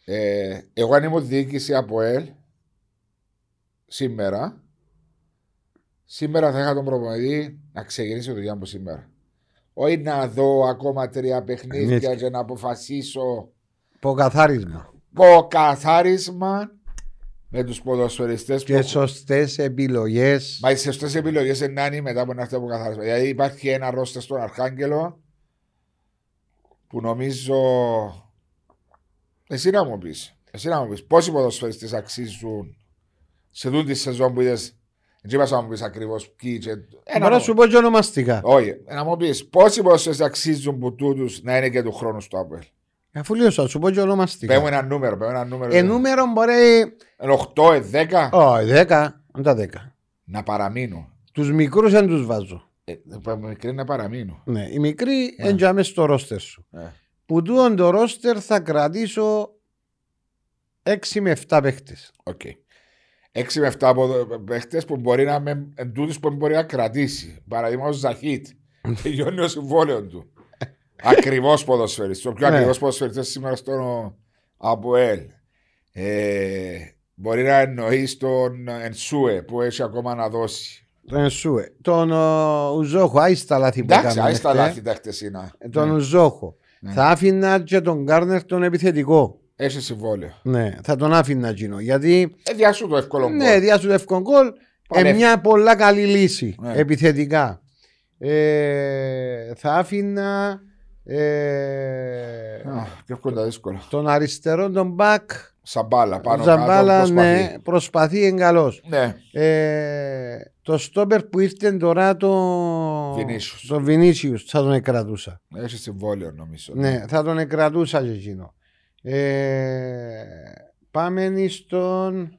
Ε, εγώ αν ήμουν διοίκηση από ΕΛ σήμερα, σήμερα θα είχα τον προπονητή να ξεκινήσει το δουλειά από σήμερα. Όχι να δω ακόμα τρία παιχνίδια Έτσι. και να αποφασίσω. Υποκαθάρισμα. υποκαθάρισμα με τους ποδοσφαιριστές Και σωστές επιλογές. Μα οι σωστές επιλογές είναι να είναι μετά από ένα αυτό καθάρισμα. Δηλαδή υπάρχει ένα ρόστερ στον Αρχάγγελο που νομίζω. Εσύ να μου πεις. Εσύ να μου πεις πόσοι ποδοσφαιριστές αξίζουν σε τούτη τη σεζόν που είδες; Δεν είπα να μου πεις ακριβώς ποιοι. Μπορώ να σου πω και ονομαστικά. Όχι, να μου πεις πόσοι ποδοσφαιριστές αξίζουν που τούτους να είναι και του χρόνου στο Απέλ. Αφού λέω σου πω και ονομαστικά. Πέμε ένα νούμερο. Πέμε ένα νούμερο. Ε, νούμερο μπορεί. 8, 10. Όχι, 10. Δεν τα 10. Να παραμείνω. Τους μικρούς δεν τους βάζω. Ε, μικρή να παραμείνω. Ναι, οι μικροί ναι. εν τζιαμαί στο ρόστερ σου. Ναι. Που τούτον το ρόστερ θα κρατήσω 6 με 7 παίχτες. OK. Okay. 6 με 7 παίχτες που μπορεί να με εντούτου που μπορεί να κρατήσει. Παραδείγματος Ζαχίτ. Τελειώνει το συμβόλαιο του. Ακριβώς ποδοσφαιριστής. Ο πιο ναι. ακριβώς ποδοσφαιριστής σήμερα στον Αποέλ. Ε, μπορεί να εννοείς τον Ενσούε που έχει ακόμα να δώσει. Τον Ενσούε. Τον Ουζόχο, άι τα λάθη που Εντάξει, άι τα λάθη τα χτεσίνα. Ε, τον ναι. Ουζόχο. Ναι. Θα άφηνα και τον Γκάρνερ τον επιθετικό. Έχει συμβόλαιο. Ναι, θα τον άφηνα εκείνο. Γιατί. Ε, διάσου το εύκολο γκολ. Ναι, διάσου το εύκολο γκολ. Ε, μια πολλά καλή λύση ναι. επιθετικά. Ε, θα άφηνα ε, Ποιο κοντά δύσκολο. Τον αριστερό, τον μπακ. Σαμπάλα, πάνω Σαμπάλα, κάτω, προσπαθεί. ναι, προσπαθεί εγκαλώ. Ναι. Ε, το στόπερ που ήρθε τώρα το Βινίσιους. το Βινίσιους θα τον εκρατούσα. Έχει συμβόλαιο νομίζω. Ναι, θα τον εκρατούσα και εκείνο. Ε, πάμε στον...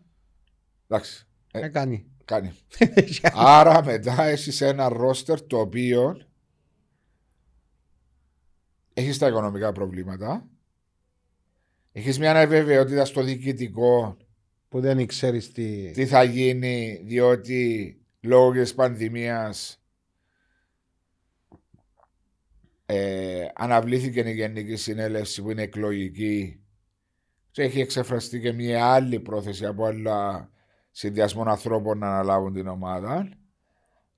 Εντάξει. Ε, κάνει. Κάνει. Άρα μετά έχεις ένα ρόστερ το οποίο έχεις τα οικονομικά προβλήματα. Έχεις μια αβεβαιότητα στο διοικητικό. Που δεν ξέρεις τι... τι θα γίνει, διότι λόγω της πανδημίας ε, αναβλήθηκε η Γενική Συνέλευση που είναι εκλογική και έχει εξεφραστεί και μια άλλη πρόθεση από άλλα συνδυασμό ανθρώπων να αναλάβουν την ομάδα.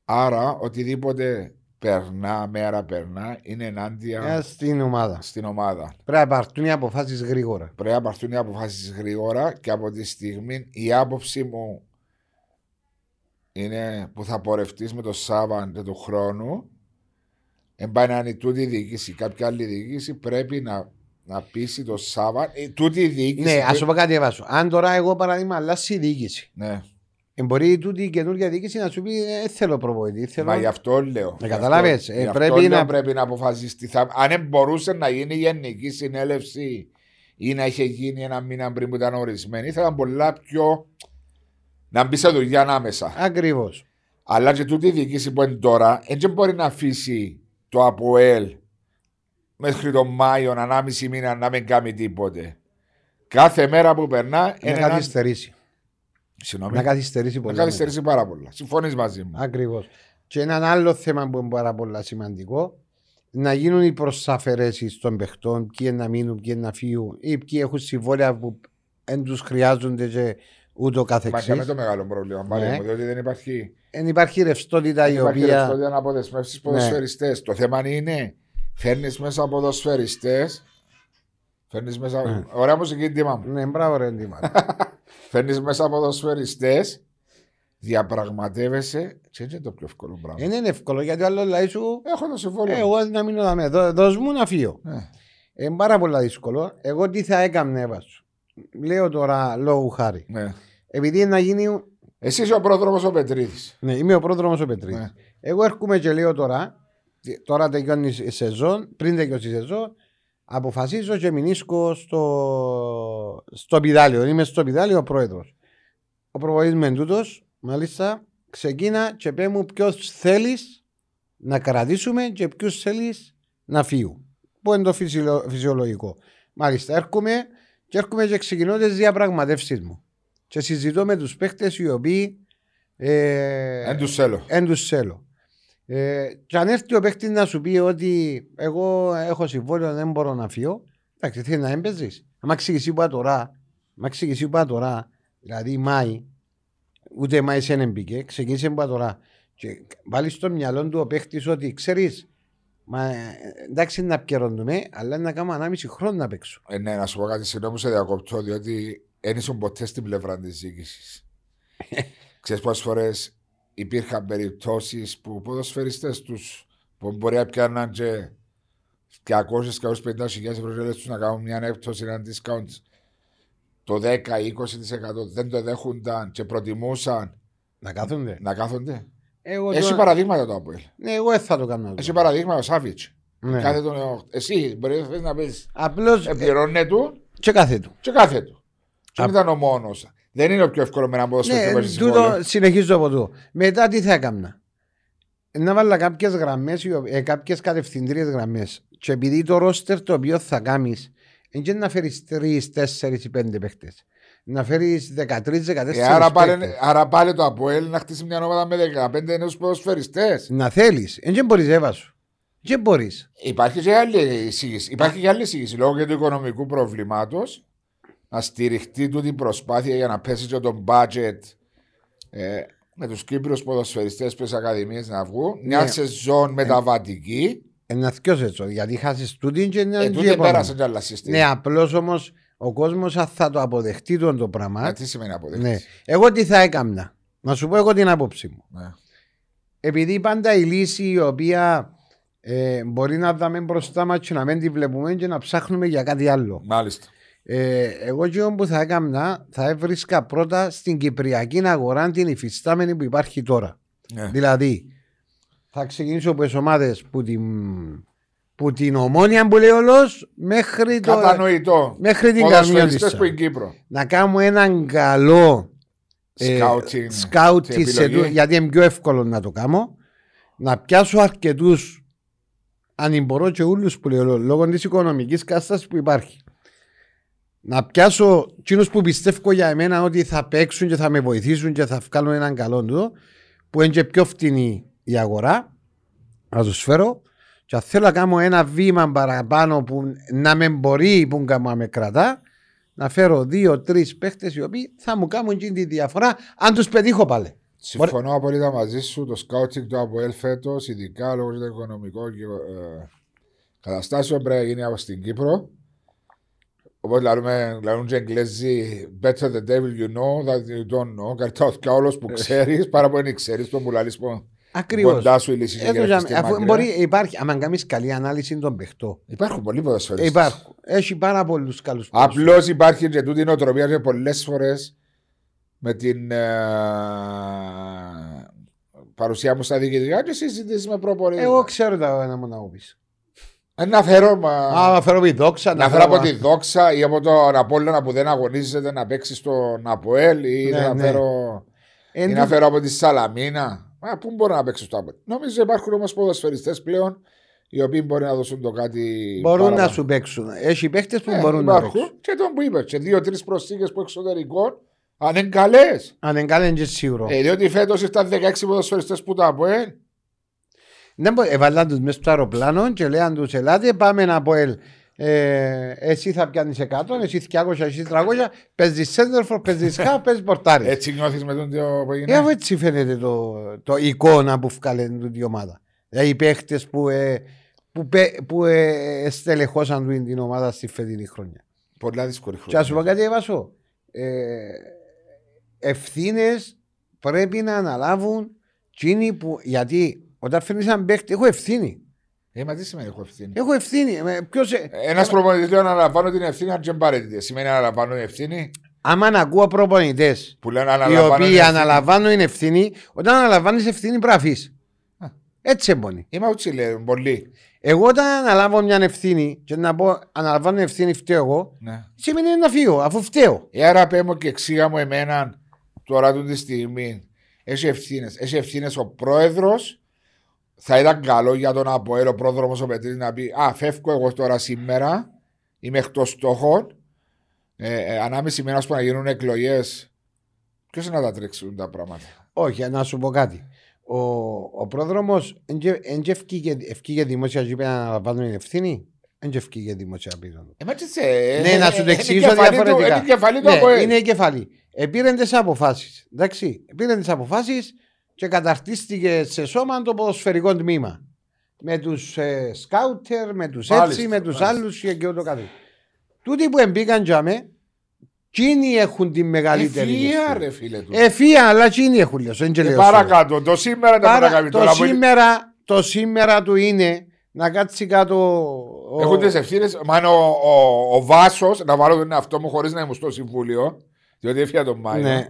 Άρα οτιδήποτε περνά, μέρα περνά, είναι ενάντια ε, στην ομάδα. στην ομάδα. Πρέπει να πάρθουν οι αποφάσεις γρήγορα. Πρέπει να πάρθουν οι αποφάσεις γρήγορα και από τη στιγμή η άποψη μου είναι που θα πορευτείς με το Σάββαν του χρόνου. Εν πάει να είναι τούτη η διοίκηση, κάποια άλλη διοίκηση πρέπει να, να πείσει το Σάββαν. Ε, τούτη η διοίκηση. Ναι, ας σου πω κάτι βάσο. Αν τώρα εγώ παράδειγμα αλλάσει η διοίκηση. Ναι. Ε, μπορεί τούτη η καινούργια διοίκηση να σου πει δεν θέλω προβοητή. Θέλω... Μα γι' αυτό λέω. Να καταλάβει. Ε, πρέπει, να... πρέπει να αποφασίσει. Θα... Αν μπορούσε να γίνει γενική συνέλευση ή να είχε γίνει ένα μήνα πριν που ήταν ορισμένη, θα ήταν πολλά πιο. να μπει σε δουλειά ανάμεσα. Ακριβώς. Αλλά και τούτη η διοίκηση που είναι τώρα, δεν μπορεί να αφήσει το ΑΠΟΕΛ μέχρι τον Μάιο, ανάμιση μήνα να μην κάνει τίποτε. Κάθε μέρα που περνά. Είναι καθυστερήσει. Συγγνώμη. Να καθυστερήσει πολύ. Να καθυστερήσει πάρα πολλά. Συμφωνείς μαζί μου. Ακριβώς. Και ένα άλλο θέμα που είναι πάρα πολύ σημαντικό να γίνουν οι προσαφαιρέσεις των παιχτών, ποιοι να μείνουν, ποιοι να φύγουν ή ποιοι έχουν συμβόλαια που δεν τους χρειάζονται και ούτω καθεξής. Μα είναι το μεγάλο πρόβλημα. Ναι. Μου, διότι δεν υπάρχει. Δεν υπάρχει ρευστότητα η οποία. Δεν υπάρχει ρευστότητα να αποδεσμεύσει ποδοσφαιριστές. Ναι. Το θέμα είναι φέρνεις μέσα ποδοσφαιριστέ. Φέρνεις μέσα. Ναι. Ωραία μουσική τίμα μου. Ναι, μπράβο, ρε τίμα. Φέρνεις μέσα ποδοσφαιριστές, διαπραγματεύεσαι και είναι το πιο εύκολο πράγμα. Δεν είναι εύκολο γιατί άλλος λέει σου. Έχω το συμβόλαιο. Ε, εγώ να μείνω με. Δώσ' μου να φύγω. Ναι. Είναι πάρα πολύ δύσκολο. Εγώ τι θα έκανα, έβασο. Λέω τώρα λόγου χάρη. Ναι. Επειδή να γίνει. Εσύ είσαι ο πρόδρομος ο Πετρίδης. Ναι, είμαι ο πρόδρομος ο Πετρίδης. Ναι. Εγώ έρχομαι και λέω τώρα. Τώρα τελειώνει η σεζόν. Πριν τελειώσει η σεζόν, αποφασίζω και μηνίσκω στο, στο πιδάλιο. Είμαι στο πιδάλιο ο πρόεδρος. Ο προβολή με τούτος, μάλιστα, ξεκίνα και πέ μου ποιος θέλεις να κρατήσουμε και ποιου θέλεις να φύγουν. Που είναι το φυσιολογικό. Μάλιστα, έρχομαι και έρχομαι και ξεκινώ τις διαπραγματεύσεις μου. Και συζητώ με τους παίχτες οι οποίοι. Ε, εν τους θέλω. Ε, και αν έρθει ο παίχτη να σου πει ότι εγώ έχω συμβόλαιο, δεν μπορώ να φύγω, εντάξει, θέλει να έμπαιζε. Αν εξηγήσει που τώρα, αν εξηγήσει που τώρα, δηλαδή Μάη, ούτε Μάη σε μπήκε, ξεκίνησε που τώρα. Και βάλει στο μυαλό του ο παίχτη ότι ξέρεις, Μα ε, εντάξει να πιερώνουμε, αλλά να κάνουμε ανάμιση χρόνο να παίξω. Ε, ναι, να σου πω κάτι, συγγνώμη που σε διακοπτώ, διότι δεν ήσουν ποτέ στην πλευρά της διοίκησης. Ξέρεις πόσες φορές υπήρχαν περιπτώσεις που ποδοσφαιριστές τους που μπορεί να πιάνναν και 200-250 χιλιάδες ευρώ τους να κάνουν μια έκπτωση, ένα discount το 10-20% δεν το δέχονταν και προτιμούσαν Να κάθονται. να κάθονται. Εγώ Έχει τώρα- παραδείγματα το Αποέλ. Ναι, εγώ δεν θα το κάνω. Έχει παραδείγματα ο Σάβιτς. Ναι. Κάθε τον, εσύ μπορεί να θες να πεις Απλώς επληρώνε του και κάθε του. και κάθε του. Και Α- δεν ήταν ο μόνος. Δεν είναι ο πιο εύκολο με ένα ποδοσφαίρι Ναι, που παίζει τούτο συμβόλαιο. συνεχίζω από εδώ. Μετά τι θα έκανα; Να βάλω κάποιες γραμμές, ε, κάποιες κατευθυντήριες γραμμές. Και επειδή το ρόστερ το οποίο θα κάνεις, δεν να φέρεις 3, 4 ή 5 παίχτες. Να φέρεις 13-14 Ε, άρα, πάλι, παίχτες. άρα πάλι το Αποέλ να χτίσει μια ομάδα με 15 νέους ποδοσφαιριστές. Να θέλεις. Δεν μπορείς, Εύα σου. Δεν μπορείς. Υπάρχει και άλλη εισήγηση. Υπάρχει και άλλη εισήγηση. Λόγω και του οικονομικού προβλήματο να στηριχτεί τούτη η προσπάθεια για να πέσει και το budget ε, με τους Κύπριου ποδοσφαιριστές που ακαδημίες να βγουν. Μια Ναι. σεζόν μεταβατική. Να θυκιώσει έτσι. Γιατί χάσεις τούτη και να Ε, είναι τούτη και επόμενη. πέρασε κι άλλα συστήματα. Ναι, απλώς όμως ο κόσμος θα το αποδεχτεί τον το πράγμα. Ε, τι σημαίνει αποδεκτή. Ναι. Εγώ τι θα έκανα. Να σου πω εγώ την άποψη μου. Ναι. επειδή πάντα η λύση η οποία ε, μπορεί να δούμε μπροστά μας και να μην τη βλέπουμε και να ψάχνουμε για κάτι άλλο. Μάλιστα. Ε, εγώ και που θα έκανα θα έβρισκα πρώτα στην κυπριακή αγορά την υφιστάμενη που υπάρχει τώρα. Ναι. Δηλαδή θα ξεκινήσω από τις ομάδες που την, που την ομόνια που λέει όλος μέχρι, το, Κατανοητό. μέχρι την Ποδοσφαιριστές Καρμιώτισσα. που είναι Κύπρο. Να κάνουμε έναν καλό ε, Σκάουτινγκ. σκάουτ και της επιλογή. εντού- γιατί είναι πιο εύκολο να το κάνω να πιάσω αρκετούς αν μπορώ και όλους που λέω λόγω της οικονομικής κάστας που υπάρχει να πιάσω εκείνους που πιστεύω για εμένα ότι θα παίξουν και θα με βοηθήσουν και θα βγάλουν έναν καλό του που είναι και πιο φτηνή η αγορά να τους φέρω και αν θέλω να κάνω ένα βήμα παραπάνω που να με μπορεί που να με κρατά να φέρω δύο-τρει παίχτες οι οποίοι θα μου κάνουν εκείνη τη διαφορά αν τους πετύχω πάλι. Συμφωνώ απόλυτα μαζί σου. Το σκάουτινγκ του ΑΠΟΕΛ φέτος, ειδικά λόγω των οικονομικών και, ε, καταστάσεων, πρέπει να γίνει από στην Κύπρο. Οπότε λέμε, λέμε και Εγγλέζοι, better the devil you know that you don't know. Καλύτερα ο όλος που ξέρεις, παρά που δεν ξέρεις, το μου λαλείς που Ακριβώς. κοντά σου η λύση είναι και Αφού μακριά. μπορεί, υπάρχει, αν κάνεις καλή ανάλυση των παιχτών. Υπάρχουν πολλοί ποδοσφαιριστές. Υπάρχουν. Έχει πάρα πολλούς καλούς Απλώς υπάρχει και τούτη νοοτροπία και πολλές φορές με την ε, παρουσία μου στα διοικητικά και συζητήσεις με προπονητέ. Εγώ ξέρω τα ένα μου να μου πεις. Ε, Να φέρω, μα... Α, να φέρω πει δόξα. να φέρω από τη δόξα ή από τον Απόλλωνα που δεν αγωνίζεται να παίξει στον Αποέλ ή Ναι, να, ναι. φέρω, ή να φέρω από τη Σαλαμίνα. Μα πού μπορώ να παίξω στο Αποέλ; Νομίζω υπάρχουν όμως ποδοσφαιριστές πλέον οι οποίοι μπορεί να δώσουν το κάτι. Μπορούν να παραπάνω. σου παίξουν. Έχει παίχτε που Ε, μπορούν να υπάρχουν. παίξουν. Και τον που είπες, και δύο-τρεις προσθήκες που εξωτερικών, αν είναι καλές. Αν είναι καλά, είναι και σίγουρο. Ε, διότι φέτος ήρθαν 16 ποδοσφαιριστές που τα από ε. Δεν μπορεί, έβαλαν τους μέσα στο αεροπλάνο και λέγαν τους ελάτε πάμε να πω ελ. Ε, εσύ θα πιάνεις 100, εσύ 200, εσύ 300, παίζεις σέντερφορ, παίζεις χα, παίζεις πορτάρι. Έτσι νιώθεις με τον δύο που Ε, έγινε. αφού έτσι φαίνεται το, το εικόνα που βγάλε η ομάδα. Δηλαδή οι παίχτες που, ε, που, πε- που ε, στελεχώσαν του την ομάδα στη φετινή χρονιά. Πολλά δύσκολη Και να σου πω χρόνια. κάτι έβασο. Ε, Ευθύνες πρέπει να αναλάβουν εκείνοι που. Γιατί όταν φέρνεις έναν παίχτη, έχω ευθύνη. Ε, μα τι σημαίνει έχω ευθύνη; Έχω ευθύνη. Ε, Ποιος, ε, Ένας προπονητής λέει αναλαμβάνω την ευθύνη, αν δεν πάρετε. Σημαίνει αναλαμβάνω την ευθύνη; άμα να ακούω προπονητές Που λένε οι αναλαμβάνω. οποίοι την ευθύνη. αναλαμβάνουν την ευθύνη, όταν αναλαμβάνεις ευθύνη πρέπει να αφήσεις. Α. Έτσι έμπονη. Είμαι ούτσι λέει, πολύ. Εγώ όταν αναλάβω μια ευθύνη και να πω αναλαμβάνω ευθύνη φταίω εγώ, Ναι. σημαίνει να φύγω αφού φταίω. Ε, άρα πέ μου και εξήγα μου εμένα τώρα του τη στιγμή. Έχει ευθύνες. Έχει ευθύνες ο πρόεδρος. Θα ήταν καλό για τον Αποέλ ο πρόδρομος ο Πετρή να πει Α, φεύγω εγώ τώρα σήμερα. Είμαι εκτός στόχων. Ε, ε, ανάμιση μήνας που να γίνουν εκλογές. Ποιος να τα τρέξουν τα πράγματα. Όχι, να σου πω κάτι. Ο, ο πρόδρομος δεν ευκήγε δημόσια και είπε να αναλαμβάνουν την ευθύνη. Δεν ευκήγε δημόσια πίσω. Ε, μα τι σε, Ναι, ε, να σου ε, το είναι εξηγήσω κεφαλή του- διαφορετικά. Είναι κεφαλή του Ναι, Αποέλ. είναι η κεφαλή. Επήρε τις αποφάσεις. Εντάξει, επήρε τις αποφάσεις και καταρτίστηκε σε σώμα το ποδοσφαιρικό τμήμα. με τους ε, σκάουτερ, με τους Μάλιστα, έτσι, με τους μάλιστα. άλλους και, και ούτω καθεξή. Τούτοι που εμπήκαν για με, εκείνοι έχουν τη μεγαλύτερη. Εφία, ευθύνη. ρε φίλε του. Εφία, αλλά εκείνοι έχουν λέω. δεν Και λέω παρακάτω, το σήμερα τα Παρα- παρακάτω. το, Τώρα που σήμερα, το σήμερα του είναι να κάτσει κάτω. ο- Έχουν τις ευθύνες. Μα είναι ο, ο, ο Βάσος, να βάλω τον εαυτό μου χωρίς να ήμουν στο συμβούλιο, διότι έφυγα τον Μάιο. Ναι.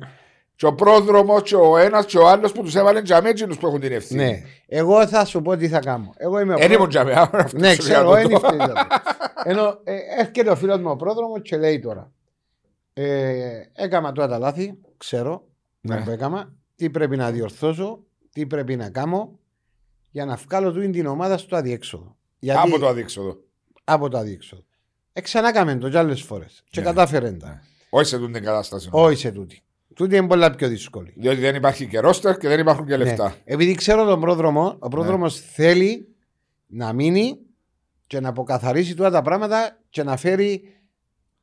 Και ο πρόδρομος, και ο ένας και ο άλλος που τους έβαλαν τζαμέτζινου που έχουν την ευθύνη. Ναι. Εγώ θα σου πω τι θα κάνω. Εγώ είμαι ο Δεν πρό- ήμουν τζαμέ. αυτό Ναι, σου ξέρω, λέω δεν το. είναι φταίει. Ενώ ε, έρχεται ο φίλος μου ο πρόδρομος και λέει τώρα. Ε, έκανα τώρα τα λάθη, ξέρω Ναι. να το έκανα, τι πρέπει να διορθώσω, τι πρέπει να κάνω για να βγάλω του την ομάδα στο αδιέξοδο. Γιατί, Από το αδίξοδο. από το αδιέξοδο. Ε, ξανάκαμε το κι άλλες φορές. Και Ναι. κατάφερε τα. Ναι. Όχι σε τούτη την κατάσταση. Όχι σε τούτη. Τούτη είναι πολλά πιο δύσκολη. Διότι δεν υπάρχει και ρόστερ και δεν υπάρχουν και λεφτά. Ναι. Επειδή ξέρω τον πρόδρομο, ο πρόδρομος θέλει να μείνει και να αποκαθαρίσει τώρα τα πράγματα και να φέρει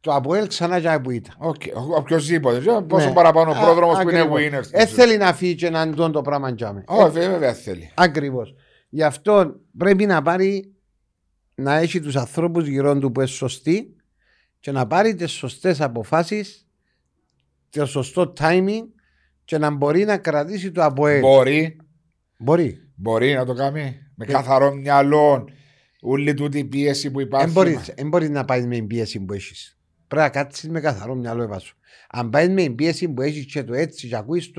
το Αποέλ ξανά τζιαμαί που ήταν. Οκ, ο- Οποιοςδήποτε. Και Πόσο Ναι. παραπάνω ο Α, πρόδρομος που είναι ακριβώς. winners. Δεν θέλει να φύγει και να είναι το πράγμα τζιαμαί. Όχι, βέβαια θέλει. Ακριβώς. Γι' αυτό πρέπει να πάρει να έχει τους ανθρώπους γύρω του που είναι σωστοί και να πάρει τις σωστές αποφάσεις, το σωστό timing και να μπορεί να κρατήσει το Αποέλ. Μπορεί, Μπορεί. μπορεί να το κάνει. Με Ε. καθαρό μυαλό. Όλη τούτη η πίεση που Δεν υπάρχει. μπορείς, εν μπορείς να πάεις με την πίεση που έχεις. Πρέπει να κάτσεις με καθαρό μυαλό έβασο. Αν πάεις με την πίεση που έχεις και το έτσι και ακούεις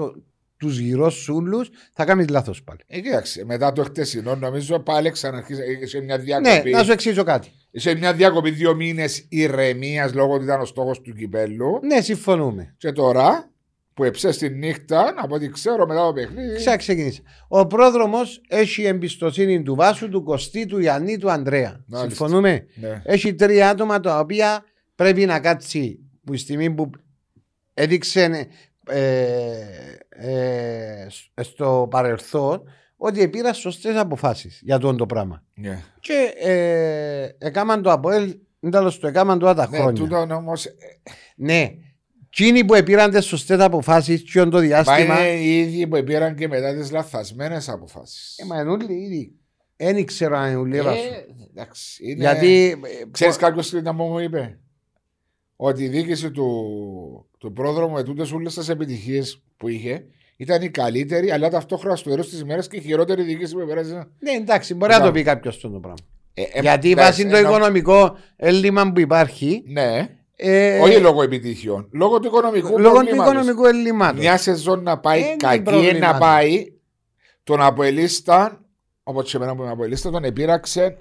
τους γύρω σου όλους, θα κάνεις λάθος πάλι. Ε, κοίταξε, μετά το χτεσινό νομίζω πάλι ξαναρχίζει σε μια Ναι, διακοπή. να σου εξηγήσω κάτι. Σε μια διακοπή δύο μήνες ηρεμίας λόγω ότι ήταν ο στόχος του κυπέλου. Ναι, συμφωνούμε. Και τώρα που εψέ τη νύχτα, από ό,τι ξέρω μετά το παιχνίδι. Ξα ξεκινήσει. Ο πρόδρομος έχει εμπιστοσύνη του Βάσου, του Κωστή, του Ιαννή, του Ανδρέα. Μάλιστα. Συμφωνούμε; Ναι. Έχει τρία άτομα τα οποία πρέπει να κάτσει που η στιγμή που έδειξε ε, ε, στο παρελθόν ότι πήρα σωστές αποφάσεις για τον το πράγμα. Ναι. Και ε, έκαναν το Αποέλ, τέλος το έκαναν τώρα τα Ναι, χρόνια. τούτο όμως. Ναι. Εκείνοι που πήραν τις σωστές αποφάσεις, και το Μα διάστημα. είναι οι ίδιοι που πήραν και μετά τις λαθασμένες αποφάσεις. Ε, μα είναι όλοι ήδη. Δεν ήξερα αν είναι όλοι έβασο. εντάξει. Είναι... Γιατί. ε, Ξέρεις πο- κάποιος τι ήταν που μου είπε; Ότι η διοίκηση του, του πρόδρομου με τούτε όλες τις επιτυχίες που είχε ήταν η καλύτερη, αλλά ταυτόχρονα στο τέλος της ημέρας και η χειρότερη διοίκηση που πέρασε. Ναι, εντάξει, μπορεί να το πει κάποιος αυτό το πράγμα. Ε, ε, Γιατί εντάξει, βάσει το ενώ- οικονομικό έλλειμμα που υπάρχει. Ναι, ε, όχι λόγω επιτυχιών. Λόγω του οικονομικού λόγω του προβλήματος. οικονομικού έλλειμματος. Μια σεζόν να πάει Είναι κακή προβλήματος. να πάει, τον Αποελίστα, όπως και εμένα που είμαι Αποελίστα, τον επήραξε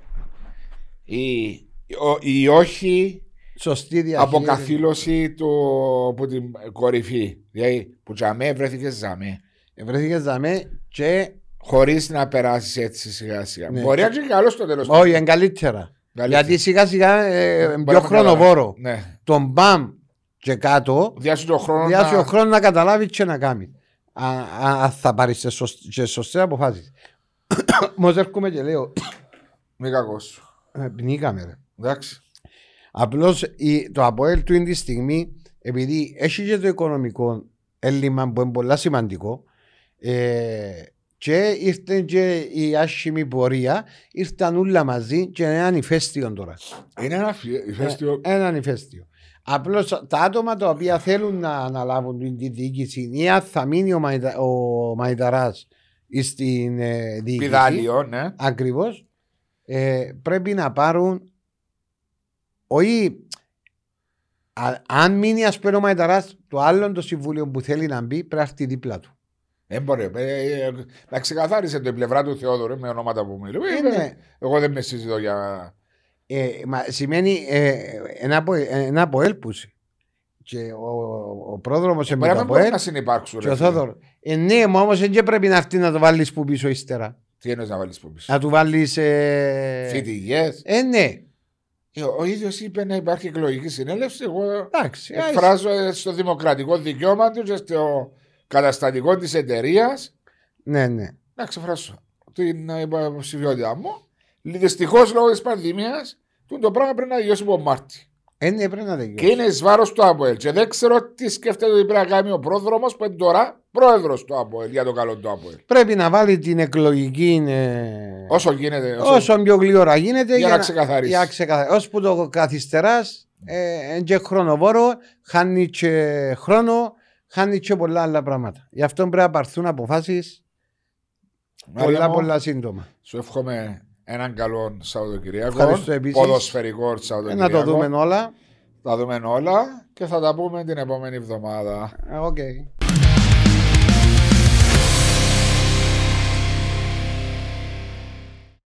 η, ο- η όχι Σωστή διαχείριση. αποκαθήλωση του, από την κορυφή. Δηλαδή που τζαμέ βρέθηκες ζαμέ. Βρέθηκες δαμέ και. Χωρίς να περάσεις έτσι σιγά σιγά. Ναι. Μπορεί να είναι καλό στο τέλος. Όχι, είναι καλύτερα. Γιατί σιγά σιγά ε, Μπορεί πιο να χρονοβόρο. Ναι. Τον μπαμ και κάτω, Διάσου τον χρόνο. διάσει να... ο χρόνο να καταλάβει και να κάνει. Αν θα πάρεις και σωστές αποφάσεις. Όμω έρχομαι και λέω, Μη κακός σου. ε, πνίγαμε ρε. Εντάξει. Απλώς το Αποέλ του είναι τη στιγμή, επειδή έχει και το οικονομικό έλλειμμα που είναι πολύ σημαντικό, ε, και ήρθε και η άσχημη πορεία, ήρθαν όλα μαζί και είναι ένα ηφαίστειο τώρα. Είναι ένα φι- ηφαίστειο. Ένα ηφαίστειο. Απλώς τα άτομα τα οποία θέλουν να αναλάβουν την τη διοίκηση ή αν θα μείνει ο, Μαϊτα, ο Μαϊταράς στην ε, διοίκηση. Πιδάλιο, ναι. Ακριβώς. Ε, πρέπει να πάρουν. Όχι. α- αν μείνει ας πούμε ο Μαϊταράς, το άλλο το συμβούλιο που θέλει να μπει πρέπει να έρθει δίπλα του. Δεν μπορεί. Ε, ε, Να ξεκαθάρισε την πλευρά του Θεόδωρου με ονόματα που μιλούμε. Είναι, Εγώ δεν με συζητώ για. ε, μα, σημαίνει ε, ένα, από, ένα από έλπουση. Και ο, ο πρόδρομος Μπορεί με να το μην μπορεί ΑΠΟΕΛ να συνεπάρξουν. και ρε ο φίλε. Θόδωρο. Ε, ναι, μα όμως δεν πρέπει να έρθει να το βάλεις που πίσω ύστερα. Τι εννοείς να βάλεις που πίσω; Να του βάλεις... Ε, Φοιτηγές. ε, ναι. Ο, ο ίδιος είπε να υπάρχει εκλογική συνέλευση. Εγώ Εντάξει. άσε. εκφράζω ε, στο δημοκρατικό δικαίωμα τους και στο καταστατικό της εταιρείας Ναι, ναι. να ξεφράσω την ε, υποψηφιότητά μου. Δυστυχώς λόγω της πανδημίας το πράγμα πρέπει να τελειώσει από Μάρτι. Ε, ναι, πρέπει να τελειώσει. Και είναι εις βάρος του ΑΠΟΕΛ. Και δεν ξέρω τι σκέφτεται ότι πρέπει να κάνει ο πρόδρομος που είναι τώρα πρόεδρος του ΑΠΟΕΛ για το καλό του ΑΠΟΕΛ. Πρέπει να βάλει την εκλογική. Ε... Όσο γίνεται. Όσο, Όσο πιο γλυόρα γίνεται. για, να ξεκαθαρίσεις. Για να ξεκαθαρίσει. Ώσπου το καθυστεράς, ε, και χρονοβόρο, χάνει και χρόνο, χάνει και πολλά άλλα πράγματα. Γι' αυτό πρέπει να πάρθουν αποφάσεις Μάρια πολλά, μου, πολλά σύντομα. Σου εύχομαι έναν καλό Σαββατοκυριακό. Ευχαριστώ επίσης. Ποδοσφαιρικό Ε, Σαββατοκυριακό. να το δούμε όλα. Θα δούμε όλα και θα τα πούμε την επόμενη εβδομάδα. Ε, Οκ.